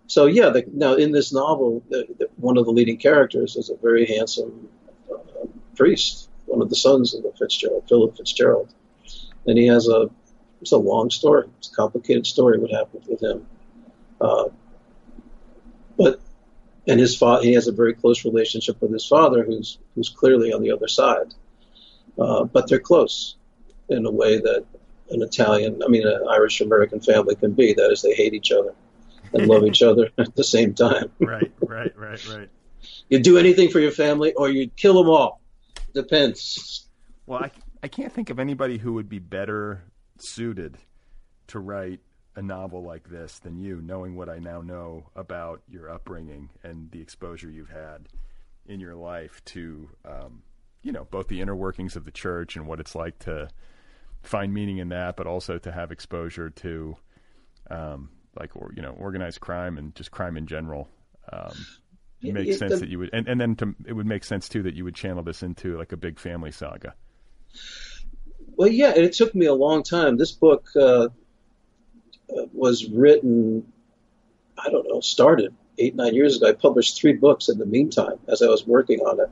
So yeah, the, now in this novel, the, the, one of the leading characters is a very handsome uh, priest, one of the sons of the Fitzgerald, Philip Fitzgerald, and he has a it's a long story. It's a complicated story what happened with him. Uh, but and his father, he has a very close relationship with his father, who's who's clearly on the other side. Uh, but they're close in a way that an Italian, I mean, an Irish American family can be. That is, they hate each other and love each other at the same time. Right, right, right, right. You do anything for your family, or you kill them all. Depends. Well, I, I can't think of anybody who would be better suited to write a novel like this than you, knowing what I now know about your upbringing and the exposure you've had in your life to, um, you know, both the inner workings of the church and what it's like to find meaning in that, but also to have exposure to, um, like, or, you know, organized crime and just crime in general. Um, it makes yeah, sense the- that you would, and, and then to, it would make sense too that you would channel this into like a big family saga. Well, yeah, and it took me a long time. This book uh, uh, was written, I don't know, started eight, nine years ago. I published three books in the meantime as I was working on it.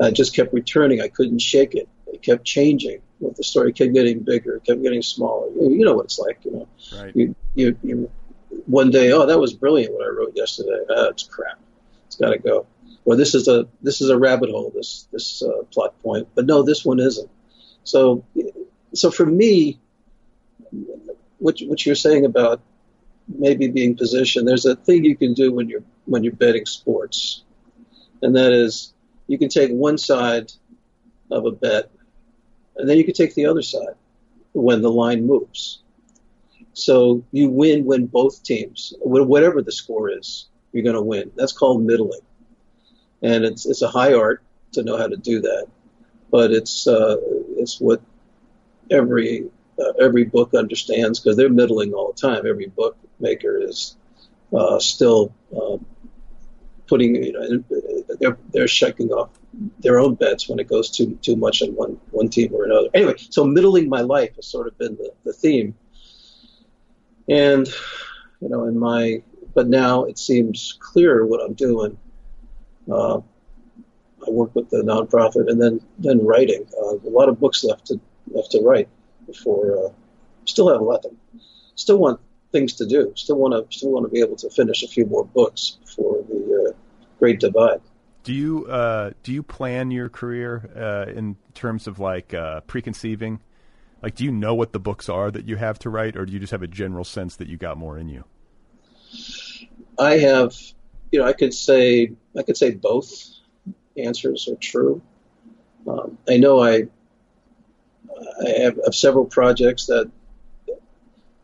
I just kept returning. I couldn't shake it. It kept changing. With the story kept getting bigger, It kept getting smaller. You know what it's like, you know. Right. You, you, you, one day, oh, that was brilliant what I wrote yesterday. Ah, it's crap. It's got to go. Well, this is a this is a rabbit hole. This this uh, plot point, but no, this one isn't. So, so for me, what what you're saying about maybe being positioned, there's a thing you can do when you're when you're betting sports, and that is you can take one side of a bet, and then you can take the other side when the line moves. So you win when both teams, whatever the score is, you're going to win. That's called middling, and it's it's a high art to know how to do that, but it's uh, it's what every uh, every book understands because they're middling all the time. Every bookmaker is uh, still uh, putting you know, they're they're shaking off their own bets when it goes too too much on one one team or another. Anyway, so middling my life has sort of been the, the theme, and you know, in my but now it seems clear what I'm doing. Uh, I work with the nonprofit and then then writing. Uh, a lot of books left to left to write before. Uh, still have a lot to. Still want things to do. Still want to still want to be able to finish a few more books before the Great Divide. Do you uh, do you plan your career uh, in terms of like uh, preconceiving? Like, do you know what the books are that you have to write, or do you just have a general sense that you got more in you? I have, you know, I could say I could say both answers are true. Um, I know I I have, have several projects that.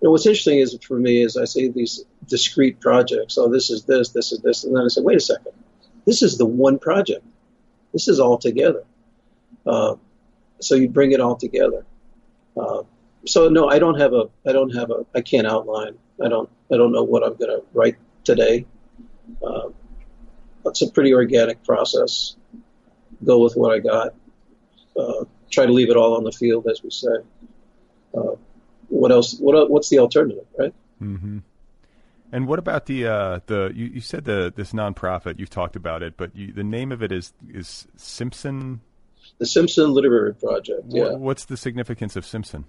Know, what's interesting is for me is I see these discrete projects. Oh, this is this, this is this, and then I say, wait a second, this is the one project. This is all together. Uh, so you bring it all together. Uh, so no, I don't have a, I don't have a, I can't outline. I don't, I don't know what I'm going to write today. Uh, it's a pretty organic process. Go with what I got. Uh, try to leave it all on the field, as we say. Uh, what else? What what's the alternative, right? Mm-hmm. And what about the uh, the you, you, said the this nonprofit you've talked about it, but you, the name of it is is Simpson. The Simpson Literary Project. Yeah. what's the significance of Simpson?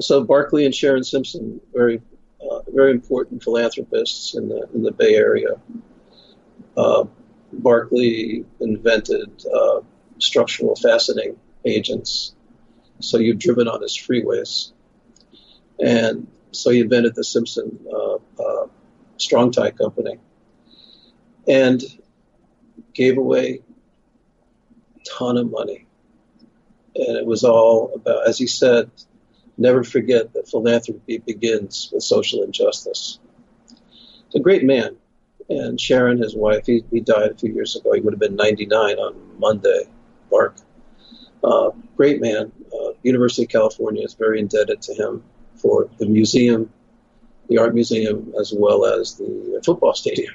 So Barclay and Sharon Simpson, very uh, very important philanthropists in the in the Bay Area. Uh, Barclay invented uh, structural fastening agents, so you've driven on his freeways, and so he invented the Simpson uh, uh, Strong-Tie company, and gave away a ton of money, and it was all about, as he said, never forget that philanthropy begins with social injustice. A great man. And Sharon, his wife, he, he died a few years ago. He would have been 99 on Monday, Mark. Uh, great man. Uh, University of California is very indebted to him for the museum, the art museum, as well as the football stadium,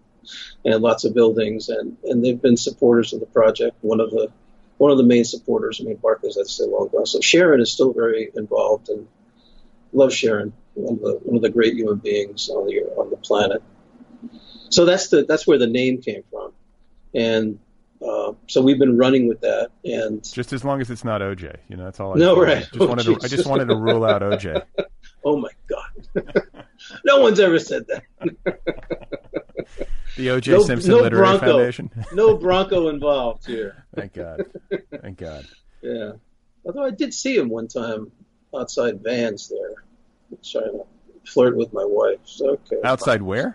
and lots of buildings. And, and they've been supporters of the project. One of the one of the main supporters. I mean, Barclays, I'd say long gone. So Sharon is still very involved and love Sharon, one of the one of the great human beings on the on the planet. So that's the that's where the name came from, and uh, so we've been running with that. And just as long as it's not OJ, you know, that's all. I no, right. Just oh, wanted to, I just wanted to rule out OJ. oh my God, no one's ever said that. The O.J. No, Simpson no Literary Bronco, Foundation. no Bronco involved here. Thank God. Thank God. Yeah. Although I did see him one time outside Vons there, trying to flirt with my wife. So, okay. Outside where?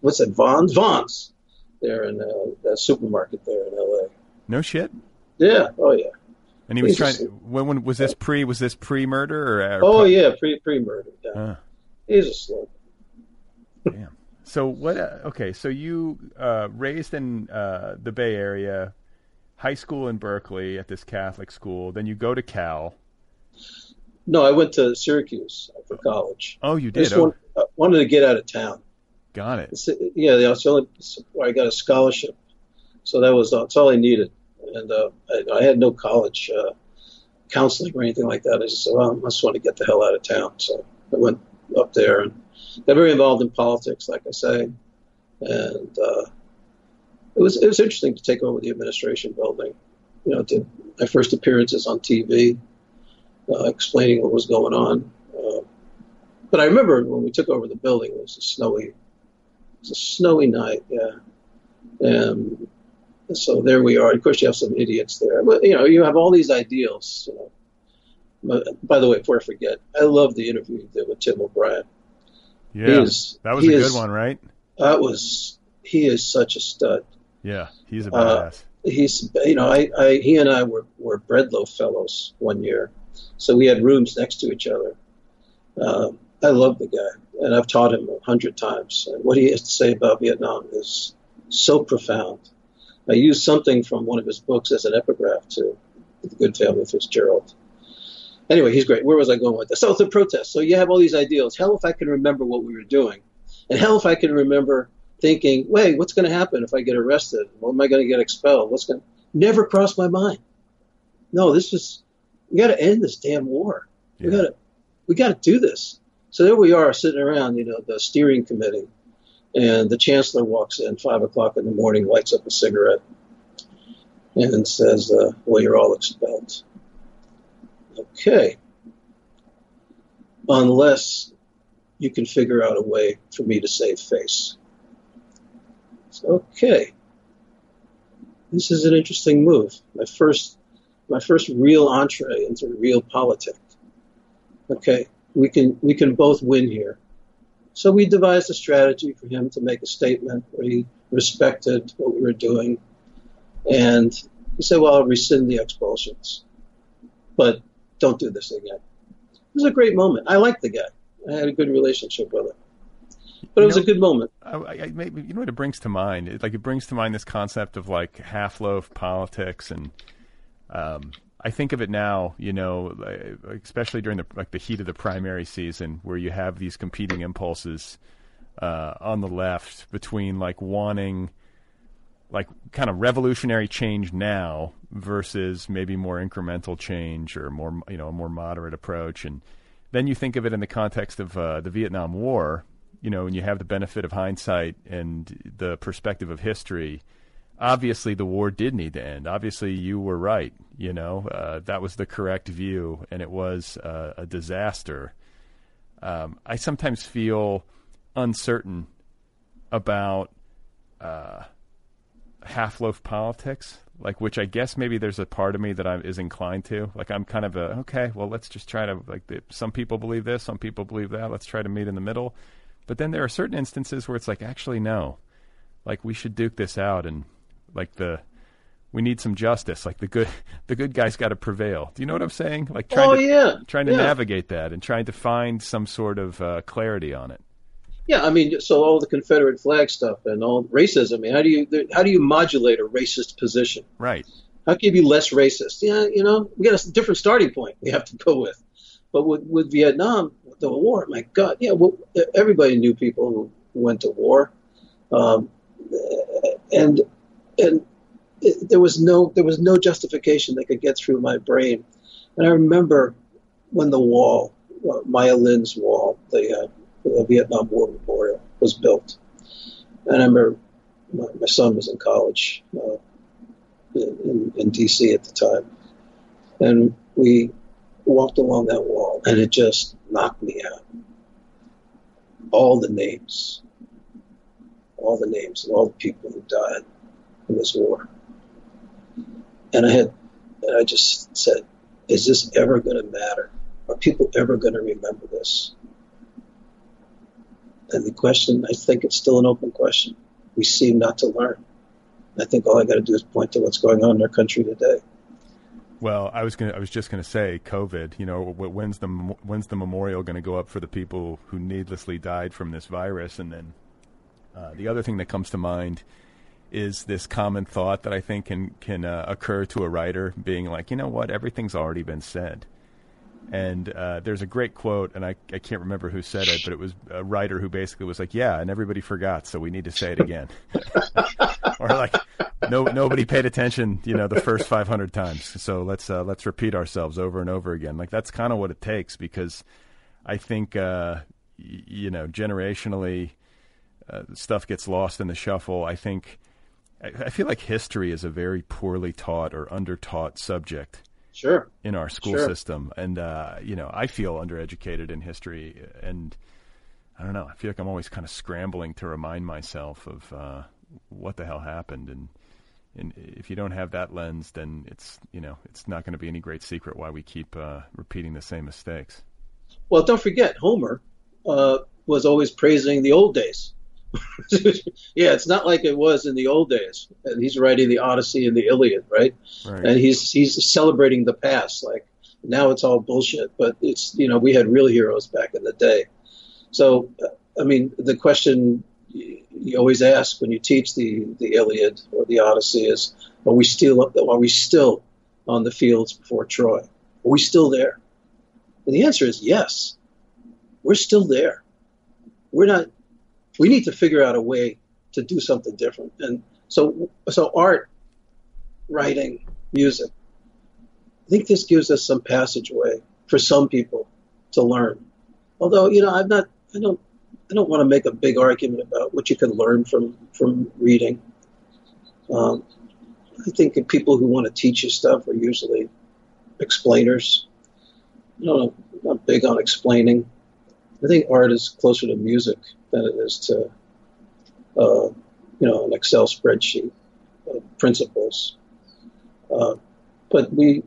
What's that? Vons. Vons. There in uh, that supermarket there in L.A. No shit. Yeah. Oh yeah. And he was trying. A, when, when was this pre? Was this pre murder or? or oh yeah, pre pre murder. Yeah. Huh. He's a slow. Damn. So what? Uh, okay, so you uh, raised in uh, the Bay Area, high school in Berkeley at this Catholic school. Then you go to Cal. No, I went to Syracuse for college. Oh, you did. I oh. uh, wanted to get out of town. Got it. Yeah, the only I got a scholarship, so that was that's all I needed. And uh, I, I, had no college uh, counseling or anything like that. I just said, well, I just want to get the hell out of town. So I went up there and got very involved in politics, like I say, and uh, it was it was interesting to take over the administration building. You know, did my first appearances on TV, uh, explaining what was going on. Uh, but I remember when we took over the building, it was a snowy, it was a snowy night, yeah. And so there we are. Of course, you have some idiots there. But, you know, you have all these ideals. You know. By the way, before I forget, I love the interview you did with Tim O'Brien. Yeah, is, that was a is, good one, right? That was. He is such a stud. Yeah, he's a uh, badass. Uh, he's, you know, I, I, he and I were were Bread Loaf fellows one year, so we had rooms next to each other. Um, I love the guy, and I've taught him a hundred times. And what he has to say about Vietnam is so profound. I used something from one of his books as an epigraph to the Good Family Fitzgerald anyway, he's great. Where was I going with this? So a protest. So you have all these ideals. Hell if I can remember what we were doing. And hell if I can remember thinking, wait, what's going to happen if I get arrested? What am I going to get expelled? What's going to never crossed my mind. No, this is we got to end this damn war. Yeah. We got to we got to do this. So there we are sitting around, you know, the steering committee, and the chancellor walks in five o'clock in the morning, lights up a cigarette, and says, uh, "Well, you're all expelled." Okay, unless you can figure out a way for me to save face. Okay, this is an interesting move. My first, my first real entree into real politics. Okay, we can we can both win here. So we devised a strategy for him to make a statement where he respected what we were doing, and he said, "Well, I'll rescind the expulsions, but don't do this again." It was a great moment. I liked the guy. I had a good relationship with him. But it was know- a good moment. I, I- maybe you know what it brings to mind? It, like it brings to mind this concept of like half loaf politics, and um, I think of it now. You know, especially during the like the heat of the primary season, where you have these competing impulses uh, on the left between like wanting like kind of revolutionary change now versus maybe more incremental change or more you know a more moderate approach and then you think of it in the context of uh, the Vietnam War you know and you have the benefit of hindsight and the perspective of history obviously the war did need to end obviously you were right you know uh, that was the correct view and it was uh, a disaster um, I sometimes feel uncertain about uh, half loaf politics, like which I guess maybe there's a part of me that I is inclined to. Like I'm kind of a okay, well let's just try to like the, some people believe this, some people believe that. Let's try to meet in the middle. But then there are certain instances where it's like actually no, like we should duke this out and like the we need some justice. Like the good the good guys got to prevail. Do you know what I'm saying? Like trying Oh to yeah, trying to yeah. navigate that and trying to find some sort of uh, clarity on it. Yeah, I mean, so all the Confederate flag stuff and all racism. I mean, how do you how do you modulate a racist position? Right. How can you be less racist? Yeah, you know, we got a different starting point we have to go with. But with, with Vietnam, the war, my God, yeah, well, everybody knew people who went to war, um, and and it, there was no there was no justification that could get through my brain. And I remember when the wall, uh, Maya Lin's wall, the, uh, the Vietnam War Memorial, was built. And I remember my, my son was in college uh, in, in D.C. at the time, and we walked along that wall, and it just knocked me out. All the names, all the names of all the people who died in this war. And I had, and I just said, is this ever going to matter? Are people ever going to remember this? And the question, I think it's still an open question. We seem not to learn. I think all I got to do is point to what's going on in our country today. Well, I was gonna, I was just to say COVID. You know, when's the when's the memorial going to go up for the people who needlessly died from this virus? And then uh, the other thing that comes to mind is this common thought that I think can can uh, occur to a writer, being like, you know what, everything's already been said. And uh, there's a great quote, and I, I can't remember who said it, but it was a writer who basically was like, "Yeah, and everybody forgot, so we need to say it again." or like, no, nobody paid attention, you know, the first 500 times. So let's uh, let's repeat ourselves over and over again. Like that's kind of what it takes because I think uh, y- you know generationally uh, stuff gets lost in the shuffle. I think I, feel like history is a very poorly taught or undertaught subject Sure. in our school Sure. system, and uh, you know I feel undereducated in history, and I don't know. I feel like I'm always kind of scrambling to remind myself of uh, what the hell happened, and and if you don't have that lens, then it's you know it's not going to be any great secret why we keep uh, repeating the same mistakes. Well, don't forget, Homer uh, was always praising the old days. yeah, it's not like it was in the old days. And he's writing the Odyssey and the Iliad, right? Right. And he's he's celebrating the past. Like now it's all bullshit, but it's you know we had real heroes back in the day. So I mean, the question you you always ask when you teach the the Iliad or the Odyssey is, are we still are we still on the fields before Troy? Are we still there? And the answer is yes. We're still there. We're not. We need to figure out a way to do something different. And so, so art, writing, music. I think this gives us some passageway for some people to learn. Although, you know, I'm not, I don't, I don't want to make a big argument about what you can learn from from reading. Um, I think people who want to teach you stuff are usually explainers. Don't know, I'm not big on explaining. I think art is closer to music than it is to, uh, you know, an Excel spreadsheet of principles. Uh, but we,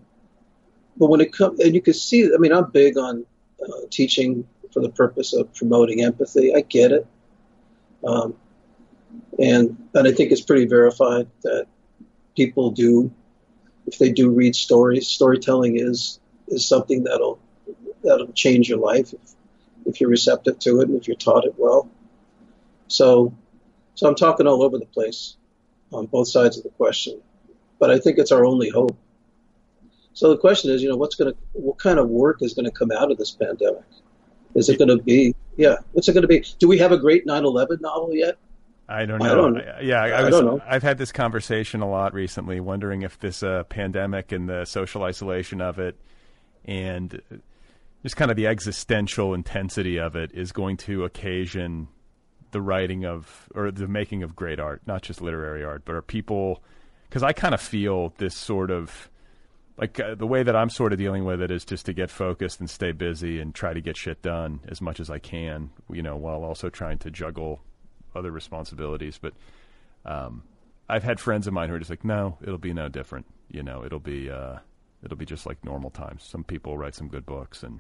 but when it comes, and you can see, I mean, I'm big on uh, teaching for the purpose of promoting empathy. I get it. Um, and, and I think it's pretty verified that people do, if they do read stories, storytelling is, is something that'll, that'll change your life if, if you're receptive to it and if you're taught it well. So, so I'm talking all over the place on both sides of the question, but I think it's our only hope. So the question is, you know, what's going to, what kind of work is going to come out of this pandemic? Is it going to be, yeah, what's it going to be? Do we have a great 9/11 novel yet? I don't know. I don't yeah, I, I was, don't know. I've had this conversation a lot recently, wondering if this uh, pandemic and the social isolation of it, and just kind of the existential intensity of it, is going to occasion the writing of or the making of great art, not just literary art, but are people? Because I kind of feel this sort of like uh, the way that I'm sort of dealing with it is just to get focused and stay busy and try to get shit done as much as I can, you know, while also trying to juggle other responsibilities. But um, I've had friends of mine who are just like, no, it'll be no different. You know, it'll be uh, it'll be just like normal times. Some people write some good books, and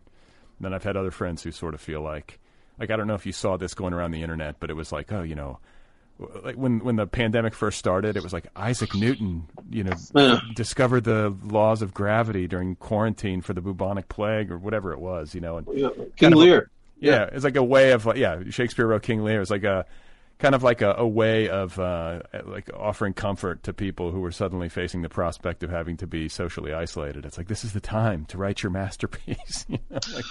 then I've had other friends who sort of feel like, like I don't know if you saw this going around the internet, but it was like, oh, you know. Like when when the pandemic first started, it was like Isaac Newton, you know, Yeah. discovered the laws of gravity during quarantine for the bubonic plague or whatever it was, you know. And Yeah. kind King of a- Lear. yeah, it's like a way of like yeah, Shakespeare wrote King Lear. It's like a kind of like a, a way of uh, like offering comfort to people who were suddenly facing the prospect of having to be socially isolated. It's like this is the time to write your masterpiece. you know? like,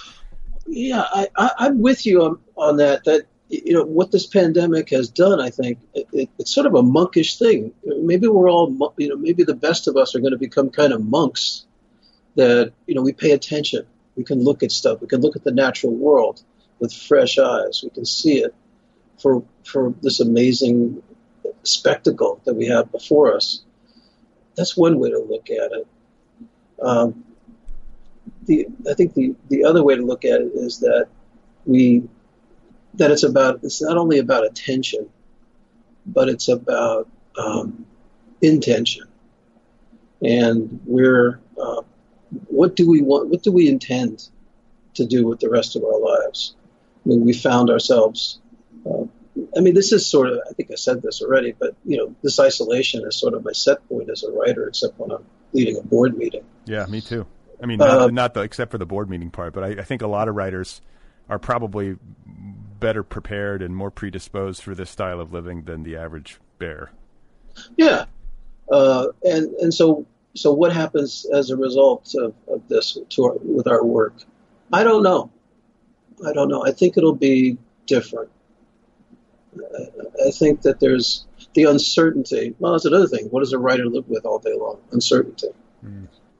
Yeah, I, I'm with you on, on that. That you know what this pandemic has done. I think it, it, it's sort of a monkish thing. Maybe we're all, you know, maybe the best of us are going to become kind of monks. That you know we pay attention. We can look at stuff. We can look at the natural world with fresh eyes. We can see it for for this amazing spectacle that we have before us. That's one way to look at it. Um, the I think the the other way to look at it is that we that it's about it's not only about attention, but it's about um, intention, and we're uh, what do we want? What do we intend to do with the rest of our lives? I mean, we found ourselves. Uh, I mean, this is sort of. I think I said this already, but you know, this isolation is sort of my set point as a writer, except when I'm leading a board meeting. yeah, me too. I mean, not, Uh, not the except for the board meeting part, but I, I think a lot of writers are probably better prepared and more predisposed for this style of living than the average bear. Yeah, uh, and and so so what happens as a result of, of this to our, with our work? I don't know. I don't know. I think it'll be different. I, think that there's the uncertainty. Well, that's another thing. What does a writer live with all day long? Uncertainty.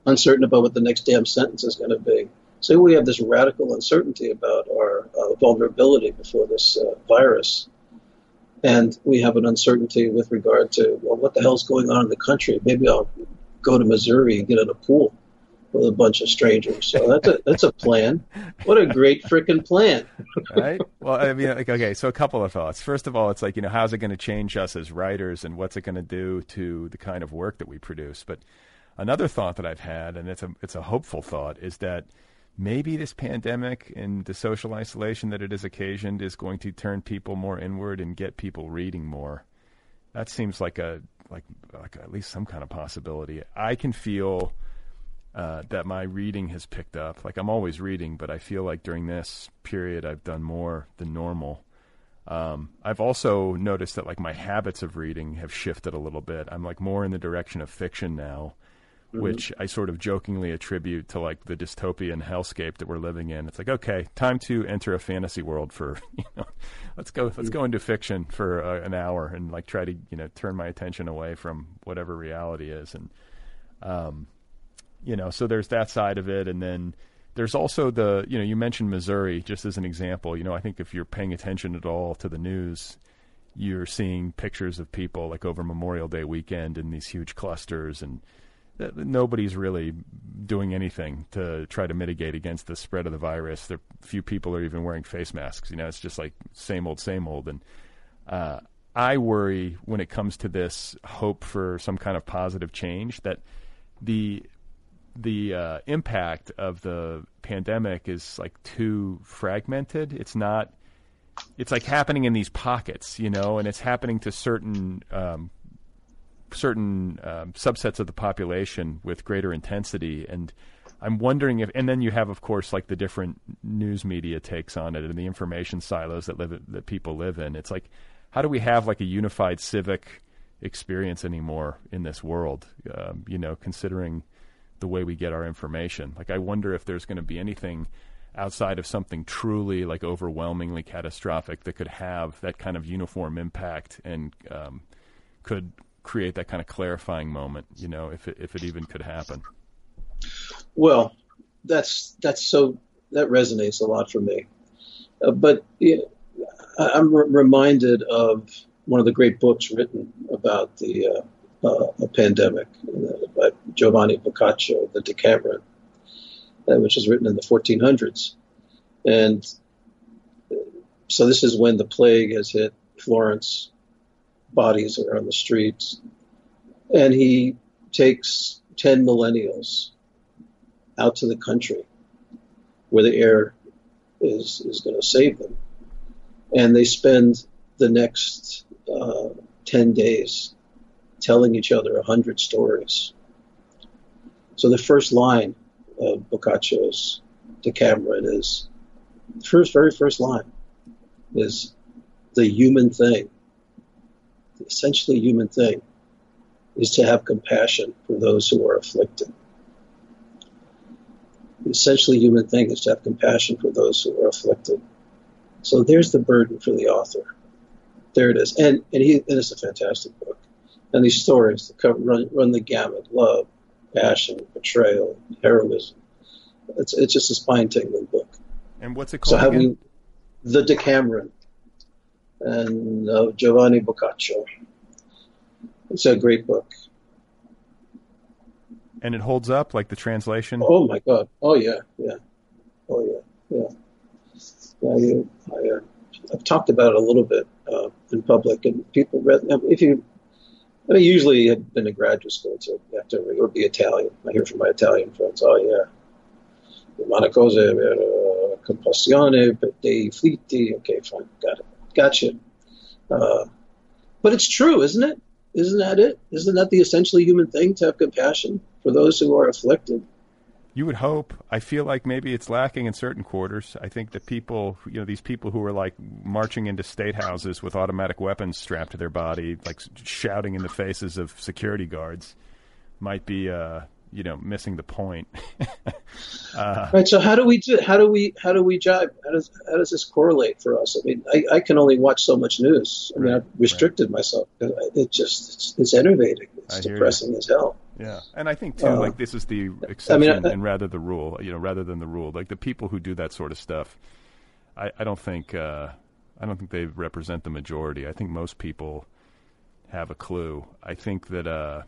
Uncertain about what the next damn sentence is going to be. So we have this radical uncertainty about our uh, vulnerability before this uh, virus and we have an uncertainty with regard to well, what the hell's going on in the country. Maybe I'll go to Missouri and get in a pool with a bunch of strangers. So that's a that's a plan. What a great freaking plan! right? Well, I mean, like, okay, so a couple of thoughts. First of all, it's like, you know, how's it going to change us as writers and what's it going to do to the kind of work that we produce? But another thought that I've had, and it's a, it's a hopeful thought, is that maybe this pandemic and the social isolation that it has occasioned is going to turn people more inward and get people reading more. That seems like a, like, like at least some kind of possibility. I can feel uh, that my reading has picked up. Like I'm always reading, but I feel like during this period I've done more than normal. Um, I've also noticed that like my habits of reading have shifted a little bit. I'm like more in the direction of fiction now, mm-hmm. which I sort of jokingly attribute to like the dystopian hellscape that we're living in. It's like, okay, time to enter a fantasy world for, you know, let's go, let's go into fiction for uh, an hour and like try to, you know, turn my attention away from whatever reality is. And, um, you know, so there's that side of it. And then there's also the, you know, you mentioned Missouri just as an example. You know, I think if you're paying attention at all to the news, you're seeing pictures of people like over Memorial Day weekend in these huge clusters and, nobody's really doing anything to try to mitigate against the spread of the virus. There, few people are even wearing face masks. You know, it's just like same old, same old. And uh, I worry when it comes to this hope for some kind of positive change that the the uh, impact of the pandemic is like too fragmented. It's not. It's like happening in these pockets, you know, and it's happening to certain um, certain um, subsets of the population with greater intensity and I'm wondering if, and then you have, of course, like the different news media takes on it and the information silos that live that people live in. It's like, how do we have like a unified civic experience anymore in this world? Um, you know, considering the way we get our information. Like, I wonder if there's going to be anything outside of something truly like overwhelmingly catastrophic that could have that kind of uniform impact and um, could create that kind of clarifying moment, you know, if it, if it even could happen. Well, that's that's so that resonates a lot for me. Uh, but I'm re- reminded of one of the great books written about the uh, uh, pandemic uh, by Giovanni Boccaccio, the Decameron, uh, which was written in the 1400s. And uh, so this is when the plague has hit Florence bodies are on the streets. And he takes 10 millennials out to the country where the air is, is going to save them. And they spend the next uh, 10 days telling each other 100 stories. So the first line of Boccaccio's Decameron is, the first, very first line is the human thing the essentially human thing is to have compassion for those who are afflicted. The essentially human thing is to have compassion for those who are afflicted. So there's the burden for the author. There it is. And, and, he, and it's a fantastic book. And these stories cover, run, run the gamut love, passion, betrayal, heroism. It's, it's just a spine tingling book. And what's it called? So again? the Decameron and uh, Giovanni Boccaccio. It's a great book. And it holds up, like the translation. Oh my God! Oh yeah, yeah, oh yeah, yeah. yeah you, I, uh, I've talked about it a little bit uh, in public, and people read. If you, I mean, usually have been in graduate school, so you have to or be Italian. I hear from my Italian friends. Oh yeah, umane cose uh, compassione dei flitti. Okay, fine, got it. Gotcha. Uh, but it's true, isn't it? Isn't that it? Isn't that the essentially human thing to have compassion for those who are afflicted? You would hope. I feel like maybe it's lacking in certain quarters. I think that people, you know, these people who are like marching into state houses with automatic weapons strapped to their body, like shouting in the faces of security guards, might be uh, you know missing the point. uh, right. So how do we do, how do we how do we jive? How does how does this correlate for us? I mean, I, I can only watch so much news. I mean, I've restricted right. myself. It just it's, it's enervating. It's depressing as hell. Yeah, and I think too, uh, like this is the exception I mean, I, and rather the rule. You know, rather than the rule, like the people who do that sort of stuff, I, I don't think uh, I don't think they represent the majority. I think most people have a clue. I think that uh,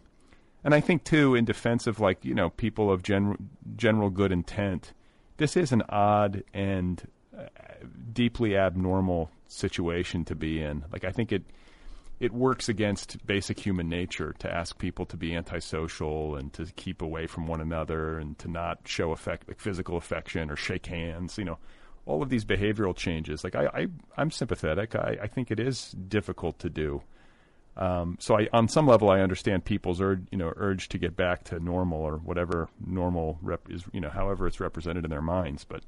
and I think too, in defense of like you know people of general general good intent, this is an odd and uh, deeply abnormal situation to be in. Like I think it it works against basic human nature to ask people to be antisocial and to keep away from one another and to not show affect like physical affection or shake hands. You know, all of these behavioral changes. Like I, I I'm sympathetic. I, I think it is difficult to do. Um, so I, on some level, I understand people's urge, you know, urge to get back to normal or whatever normal rep is, you know, however it's represented in their minds. But,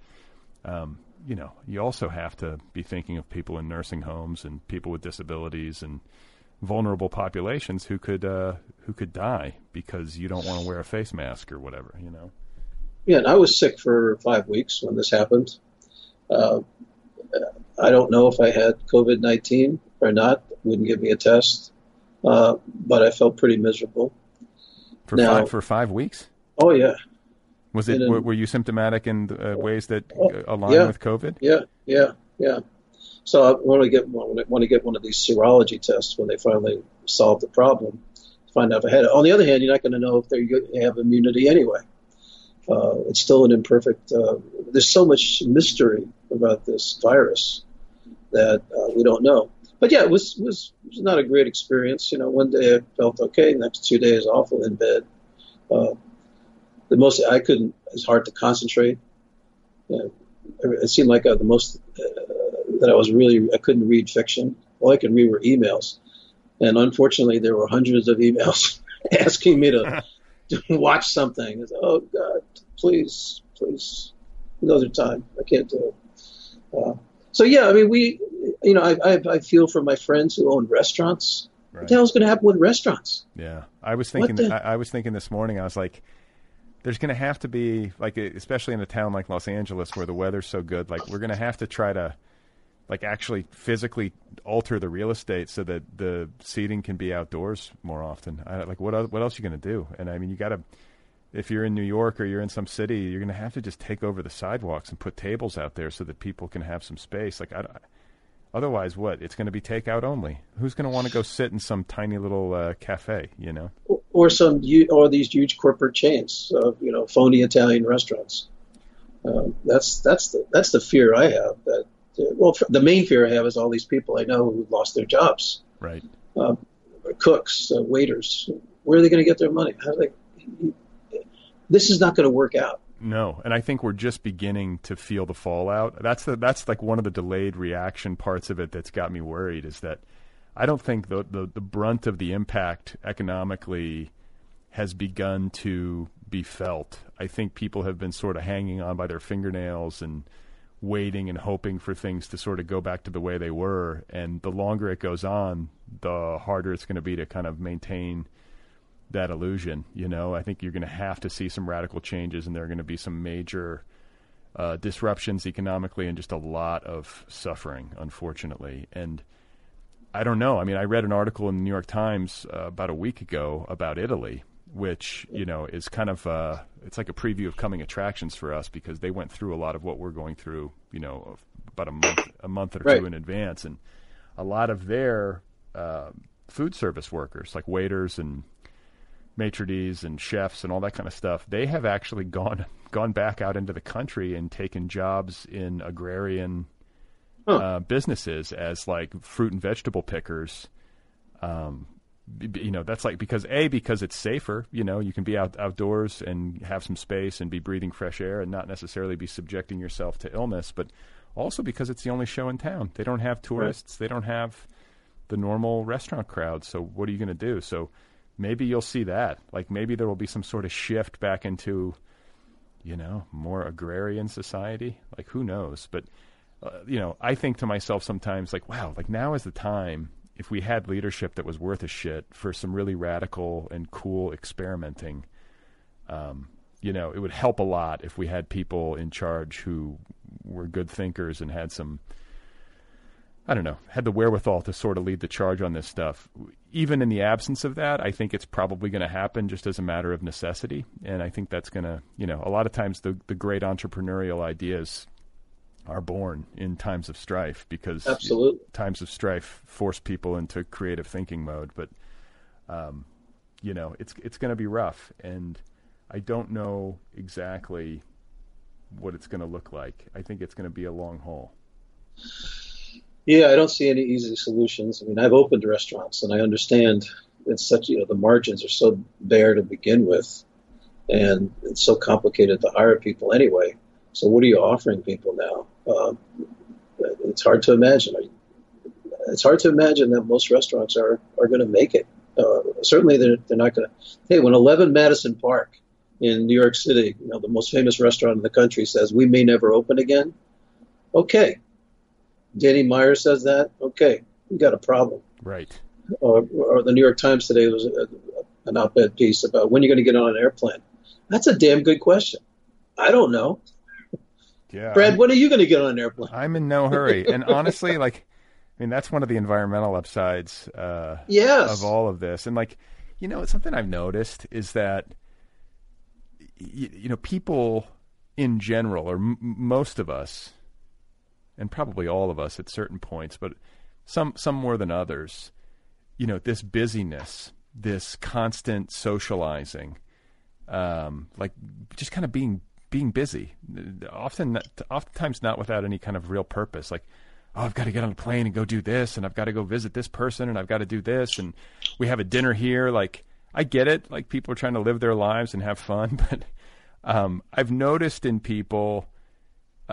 um, you know, you also have to be thinking of people in nursing homes and people with disabilities and vulnerable populations who could uh, who could die because you don't want to wear a face mask or whatever, you know. Yeah, and I was sick for five weeks when this happened. Uh, I don't know if I had COVID 19 or not. Wouldn't give me a test, uh, but I felt pretty miserable. For Now- five for five weeks. Oh yeah, Was it? Were, were you symptomatic in uh, ways that Oh, uh, align yeah. with COVID? yeah, yeah, yeah. So I want to get one, want to get one of these serology tests when they finally solve the problem. to Find out if I had it. On the other hand, you're not going to know if they have immunity anyway. Uh, it's still an imperfect. Uh, there's so much mystery about this virus that uh, we don't know. But yeah, it was was was not a great experience. You know, one day I felt okay, next two days awful in bed. The most I couldn't. It's hard to concentrate. It seemed like uh, the most uh, that I was really I couldn't read fiction. All I could read were emails, and unfortunately there were hundreds of emails asking me to, to watch something. I said, oh God, please, please, another time. I can't do it. Uh, so yeah, I mean we, you know, I, I I feel for my friends who own restaurants. What Right. the hell's going to happen with restaurants? Yeah, I was thinking. I, I was thinking this morning. I was like, "There's going to have to be like, especially in a town like Los Angeles where the weather's so good. Like, we're going to have to try to, like, actually physically alter the real estate so that the seating can be outdoors more often. I, like, what what else are you going to do? And I mean, you got to. If you're in New York or you're in some city, you're going to have to just take over the sidewalks and put tables out there so that people can have some space. Like, I, otherwise, what? It's going to be takeout only. Who's going to want to go sit in some tiny little uh, cafe? You know. Or- Or some or these huge corporate chains of you know phony Italian restaurants. Um, that's that's the that's the fear I have. That uh, well, the main fear I have is all these people I know who lost their jobs. Right. uh, cooks, uh, waiters. Where are they going to get their money? How do they? This is not going to work out. No, and I think we're just beginning to feel the fallout. That's the that's like one of the delayed reaction parts of it that's got me worried is that I don't think the the, the brunt of the impact economically has begun to be felt. I think people have been sort of hanging on by their fingernails and waiting and hoping for things to sort of go back to the way they were. And the longer it goes on, the harder it's going to be to kind of maintain that illusion. You know, I think you're going to have to see some radical changes, and there are going to be some major uh, disruptions economically and just a lot of suffering, unfortunately. And I don't know. I mean, I read an article in the New York Times uh, about a week ago about Italy, which you know is kind of uh, it's like a preview of coming attractions for us because they went through a lot of what we're going through. You know, about a month a month or Right. two in advance, and a lot of their uh, food service workers, like waiters and maitre d's and chefs and all that kind of stuff, they have actually gone gone back out into the country and taken jobs in agrarian Huh. uh, businesses as like fruit and vegetable pickers. Um, you know, that's like because a because it's safer. You know, you can be out outdoors and have some space and be breathing fresh air and not necessarily be subjecting yourself to illness, but also because it's the only show in town. They don't have tourists. They don't have the normal restaurant crowd. So what are you going to do? So maybe you'll see that. Like maybe there will be some sort of shift back into, you know, more agrarian society. Like who knows? But uh, you know, I think to myself sometimes, like, wow, like now is the time. If we had leadership that was worth a shit for some really radical and cool experimenting, um, you know, it would help a lot if we had people in charge who were good thinkers and had some I don't know, had the wherewithal to sort of lead the charge on this stuff. Even in the absence of that, I think it's probably going to happen just as a matter of necessity. And I think that's going to, you know, a lot of times the, the great entrepreneurial ideas are born in times of strife because Absolutely. times of strife force people into creative thinking mode. But, um, you know, it's, it's going to be rough. And I don't know exactly what it's going to look like. I think it's going to be a long haul. Yeah, I don't see any easy solutions. I mean, I've opened restaurants, and I understand it's such you know the margins are so bare to begin with, and it's so complicated to hire people anyway. So what are you offering people now? Um, it's hard to imagine. It's hard to imagine that most restaurants are are going to make it. Uh, certainly, they're they're not going to. Hey, when 11 Madison Park in New York City, you know, the most famous restaurant in the country, says we may never open again. Okay, Danny Meyer says that, okay, we got a problem. Right. or, or the New York Times today was a, an op-ed piece about when you're going to get on an airplane. That's a damn good question. I don't know. Yeah, Brad, I'm, when are you going to get on an airplane? I'm in no hurry, and honestly, like, I mean, that's one of the environmental upsides uh, Yes. of all of this, and like, you know, something I've noticed is that, you, you know, people in general, or m- most of us, and probably all of us at certain points, but some some more than others, you know, this busyness, this constant socializing, um, like just kind of being being busy, often oftentimes not without any kind of real purpose, like. Oh, I've got to get on a plane and go do this, and I've got to go visit this person, and I've got to do this, and we have a dinner here. Like, I get it. Like, people are trying to live their lives and have fun, but um, I've noticed in people,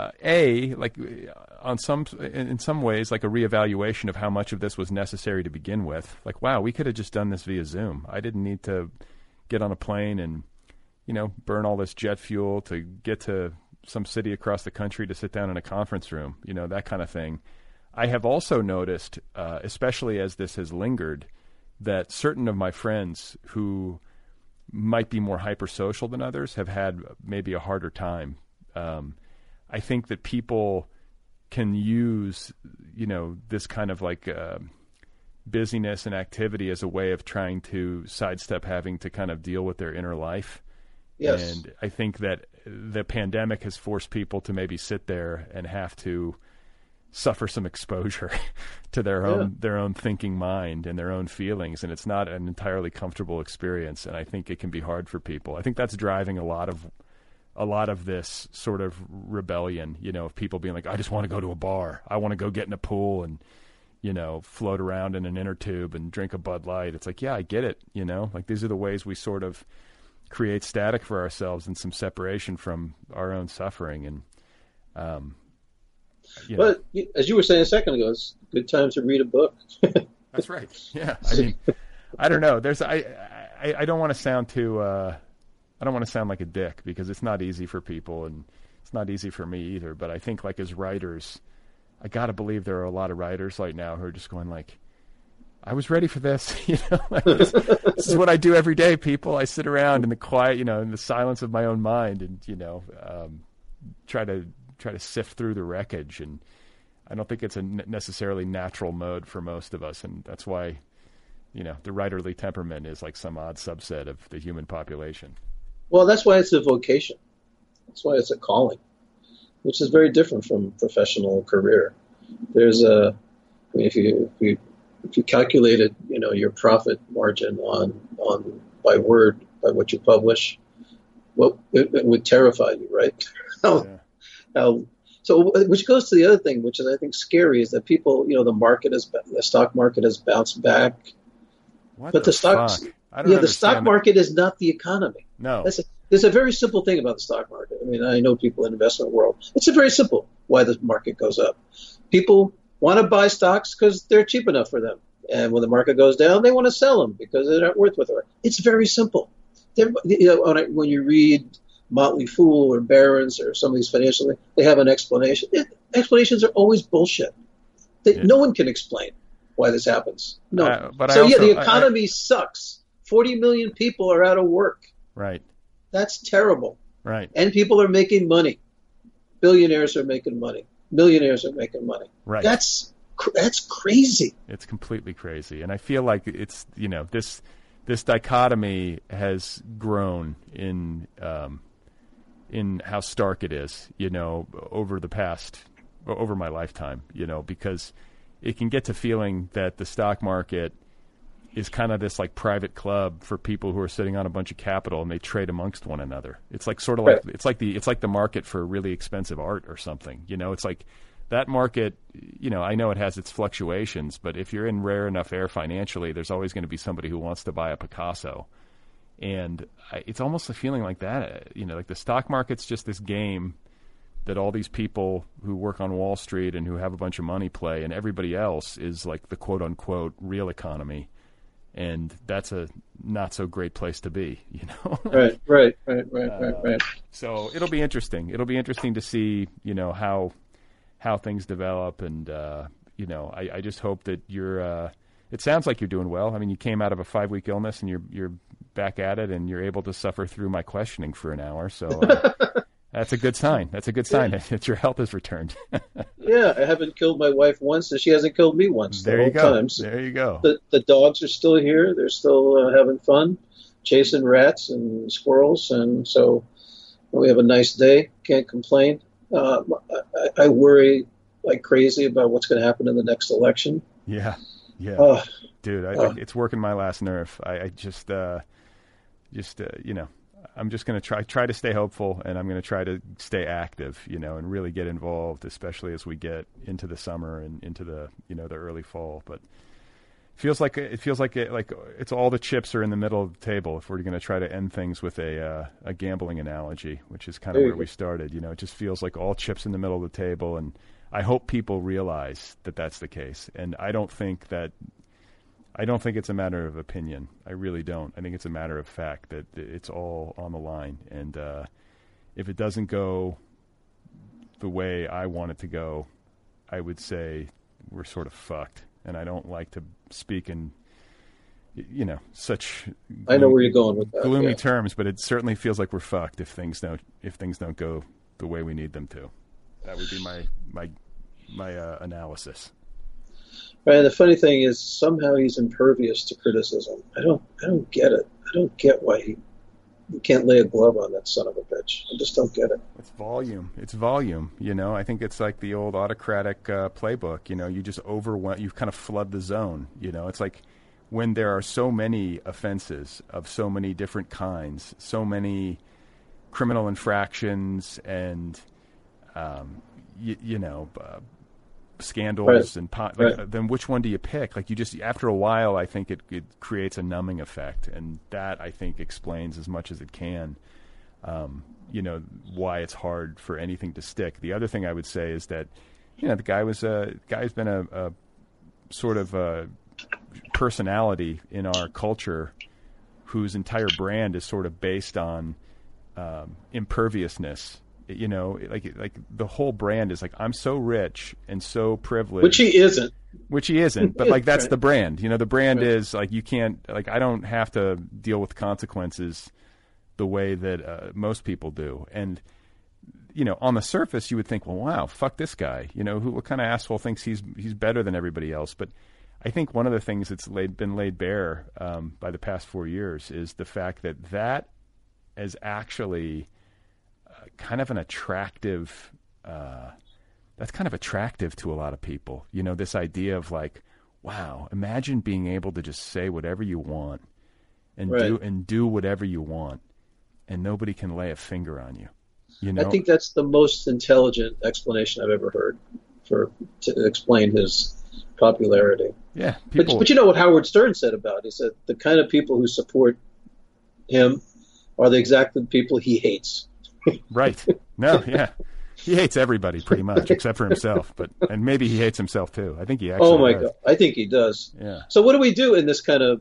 uh, a like uh, on some in, some ways like a reevaluation of how much of this was necessary to begin with. Like, wow, we could have just done this via Zoom. I didn't need to get on a plane and you know burn all this jet fuel to get to some city across the country to sit down in a conference room. You know that kind of thing. I have also noticed, uh, especially as this has lingered, that certain of my friends who might be more hypersocial than others have had maybe a harder time. Um, I think that people can use, you know, this kind of like uh, busyness and activity as a way of trying to sidestep having to kind of deal with their inner life. Yes. And I think that the pandemic has forced people to maybe sit there and have to suffer some exposure to their own their own thinking mind and their own feelings and it's not an entirely comfortable experience and I think it can be hard for people. I think that's driving a lot of a lot of this sort of rebellion, you know, of people being like I just want to go to a bar. I want to go get in a pool and you know, float around in an inner tube and drink a Bud Light. It's like, yeah, I get it, you know? Like these are the ways we sort of create static for ourselves and some separation from our own suffering and um you know. As you were saying a second ago, it's a good time to read a book. That's right. Yeah. I mean, I don't know. There's I I, I don't want to sound too uh, I don't want to sound like a dick because it's not easy for people and it's not easy for me either. But I think like as writers, I gotta believe there are a lot of writers right now who are just going like, I was ready for this. you know, like this, this is what I do every day. People, I sit around in the quiet, you know, in the silence of my own mind, and you know, um, try to try to sift through the wreckage and I don't think it's a necessarily natural mode for most of us, and that's why, you know, the writerly temperament is like some odd subset of the human population. Well, that's why it's a vocation. That's why it's a calling, which is very different from professional career. There's a, I mean, if you if you if you calculated, you know, your profit margin on on by word by what you publish, well, it, it would terrify you, right? How, Yeah. how so which goes to the other thing, which is I think scary, is that people, you know, the market has the stock market has bounced back. What But the, the stocks- Yeah, the stock market is not the economy. No, That's a, there's a very simple thing about the stock market. I mean, I know people in the investment world. It's a very simple why the market goes up. People want to buy stocks because they're cheap enough for them, and when the market goes down, they want to sell them because they're not worth what they're. It's very simple. You know, when I- you read Motley Fool or Barron's or some of these financial, things, they have an explanation. It, explanations are always bullshit. They, Yeah. No one can explain why this happens. No. Uh, but I so yeah, also- the I- I- economy sucks. Forty million people are out of work. Right, That's terrible. right, And people are making money. Billionaires are making money. Millionaires are making money. right. That's that's crazy. It's completely crazy, and I feel like it's you know this this dichotomy has grown in um, in how stark it is, you know, over the past over my lifetime, you know, because it can get to feeling that the stock market is kind of this like private club for people who are sitting on a bunch of capital and they trade amongst one another. It's like sort of like Right. it's like the it's like the market for really expensive art or something. You know, it's like that market, you know, I know it has its fluctuations, but if you're in rare enough air financially, there's always going to be somebody who wants to buy a Picasso. And I, it's almost a feeling like that, uh, you know, like the stock market's just this game that all these people who work on Wall Street and who have a bunch of money play, and everybody else is like the quote unquote real economy. And that's a not so great place to be, you know? Right, right, right, right, right, right. so it'll be interesting. It'll be interesting to see, you know, how how things develop, and uh, you know, I, I just hope that you're uh, it sounds like you're doing well. I mean, you came out of a five week illness and you're you're back at it, and you're able to suffer through my questioning for an hour. So uh, that's a good sign. That's a good sign that your health has returned. yeah, I haven't killed my wife once, and she hasn't killed me once. There the you go. Times. There you go. The the dogs are still here. They're still uh, having fun, chasing rats and squirrels, and so we have a nice day. Can't complain. Uh, I, I worry like crazy about what's going to happen in the next election. Yeah, yeah, Uh, dude, I, it's working my last nerve. I, I just, uh, just uh, you know, I'm just gonna try try to stay hopeful, and I'm gonna try to stay active, you know, and really get involved, especially as we get into the summer and into the you know the early fall. But feels like it feels like it, like it's all the chips are in the middle of the table. If we're going to try to end things with a uh, a gambling analogy, which is kind of where we started, you know, it just feels like all chips in the middle of the table, and I hope people realize that that's the case. And I don't think that I don't think it's a matter of opinion. I really don't. I think it's a matter of fact that it's all on the line, and uh, if it doesn't go the way I want it to go, I would say we're sort of fucked. And I don't like to speak in, you know, such I know where you're going with that. gloomy yeah. terms, but it certainly feels like we're fucked if things don't if things don't go the way we need them to. That would be my my my uh, analysis. And the funny thing is, somehow he's impervious to criticism. I don't, I don't get it. I don't get why he, he can't lay a glove on that son of a bitch. I just don't get it. It's volume. It's volume. You know, I think it's like the old autocratic uh, playbook. You know, you just overwhelm. You kind of flood the zone. You know, it's like when there are so many offenses of so many different kinds, so many criminal infractions, and um, y- you know. Uh, scandals Right. and po- like, Right. then which one do you pick like you just after a while i think it, it creates a numbing effect and that i think explains as much as it can um, you know why it's hard for anything to stick. The other thing I would say is that you know the guy was a guy's been a, a sort of a personality in our culture whose entire brand is sort of based on um, imperviousness. You know, like like the whole brand is like I'm so rich and so privileged, Which he isn't. which he isn't but like that's the brand. You know the brand Right. is like you can't like i don't have to deal with consequences the way that uh, most people do. And you know on the surface you would think well wow fuck this guy. You know who what kind of asshole thinks he's he's better than everybody else? But i think one of the things that's laid, been laid bare um, by the past four years is the fact that that is actually kind of an attractive uh, that's kind of attractive to a lot of people. You know, this idea of like, wow, imagine being able to just say whatever you want and do and do whatever you want, and nobody can lay a finger on you. You know, I think that's the most intelligent explanation I've ever heard for to explain his popularity. yeah, But, but you know what Howard Stern said about it? He said the kind of people who support him are the exact people he hates. Right? No, yeah, he hates everybody pretty much except for himself, but and maybe he hates himself too. I think he actually. oh my does. God, I think he does. Yeah. So what do we do in this kind of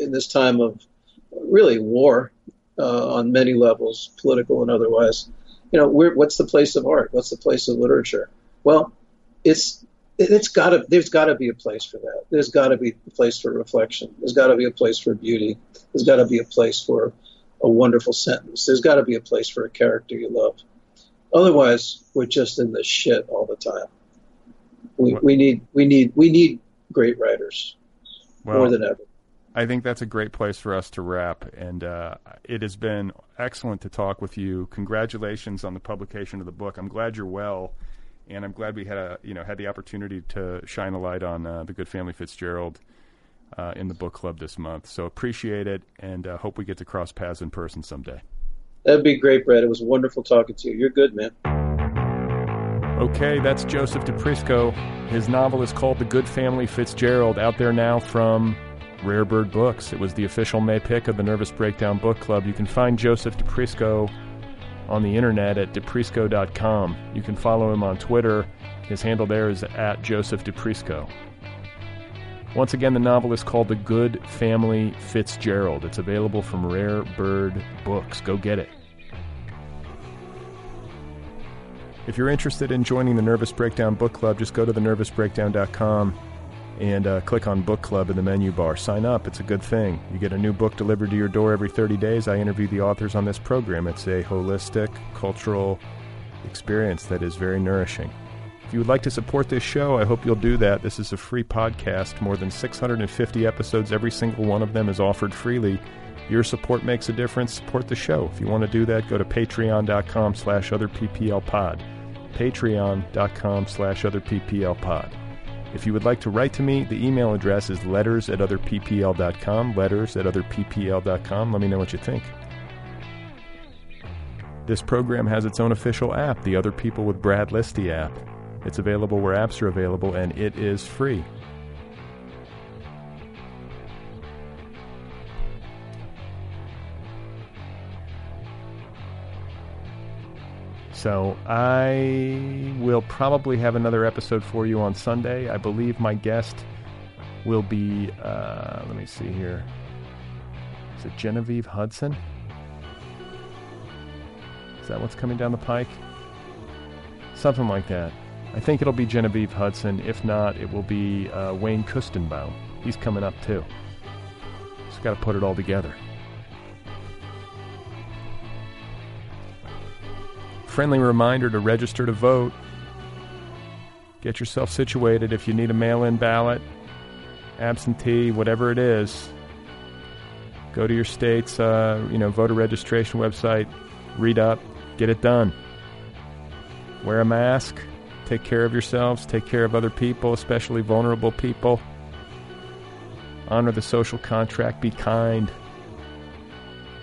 in this time of really war uh, on many levels, political and otherwise? You know, what's the place of art? What's the place of literature? Well, it's it's got to there's got to be a place for that. There's got to be a place for reflection. There's got to be a place for beauty. There's got to be a place for a wonderful sentence. There's got to be a place for a character you love. Otherwise, we're just in the shit all the time. We, we need we need we need great writers Well, more than ever. I think that's a great place for us to wrap. And uh, it has been excellent to talk with you. Congratulations on the publication of the book. I'm glad you're well, and I'm glad we had a you know had the opportunity to shine a light on uh, the Good Family Fitzgerald uh, in the book club this month. So appreciate it, and uh, hope we get to cross paths in person someday. That'd be great, Brad. It was wonderful talking to you. You're good, man. Okay, that's Joseph Di Prisco. His novel is called The Good Family Fitzgerald, out there now from Rare Bird Books. It was the official May pick of the Nervous Breakdown Book Club. You can find Joseph Di Prisco on the internet at deprisco.com. You can follow him on Twitter. His handle there is at Joseph Di Prisco. Once again, the novel is called The Good Family Fitzgerald. It's available from Rare Bird Books. Go get it. If you're interested in joining the Nervous Breakdown Book Club, just go to thenervousbreakdown.com and uh, click on Book Club in the menu bar. Sign up, it's a good thing. You get a new book delivered to your door every 30 days. I interview the authors on this program. It's a holistic, cultural experience that is very nourishing. If you would like to support this show, I hope you'll do that. This is a free podcast. More than 650 episodes, every single one of them is offered freely. Your support makes a difference. Support the show. If you want to do that, go to patreon.com slash otherpplpod. Patreon.com slash otherpplpod. If you would like to write to me, the email address is letters at otherppl.com. Letters at otherppl.com. Let me know what you think. This program has its own official app, the Other People with Brad Listi app. It's available where apps are available, and it is free. So I will probably have another episode for you on Sunday. I believe my guest will be, uh, let me see here. Is it Genevieve Hudson? Is that what's coming down the pike? Something like that. I think it'll be Genevieve Hudson. If not, it will be uh, Wayne Koestenbaum. He's coming up too. Just got to put it all together. Friendly reminder to register to vote. Get yourself situated if you need a mail in ballot, absentee, whatever it is. Go to your state's uh, you know, voter registration website, read up, get it done. Wear a mask, take care of yourselves, take care of other people, especially vulnerable people. Honor the social contract, be kind.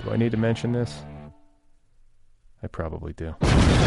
Do I need to mention this? I probably do.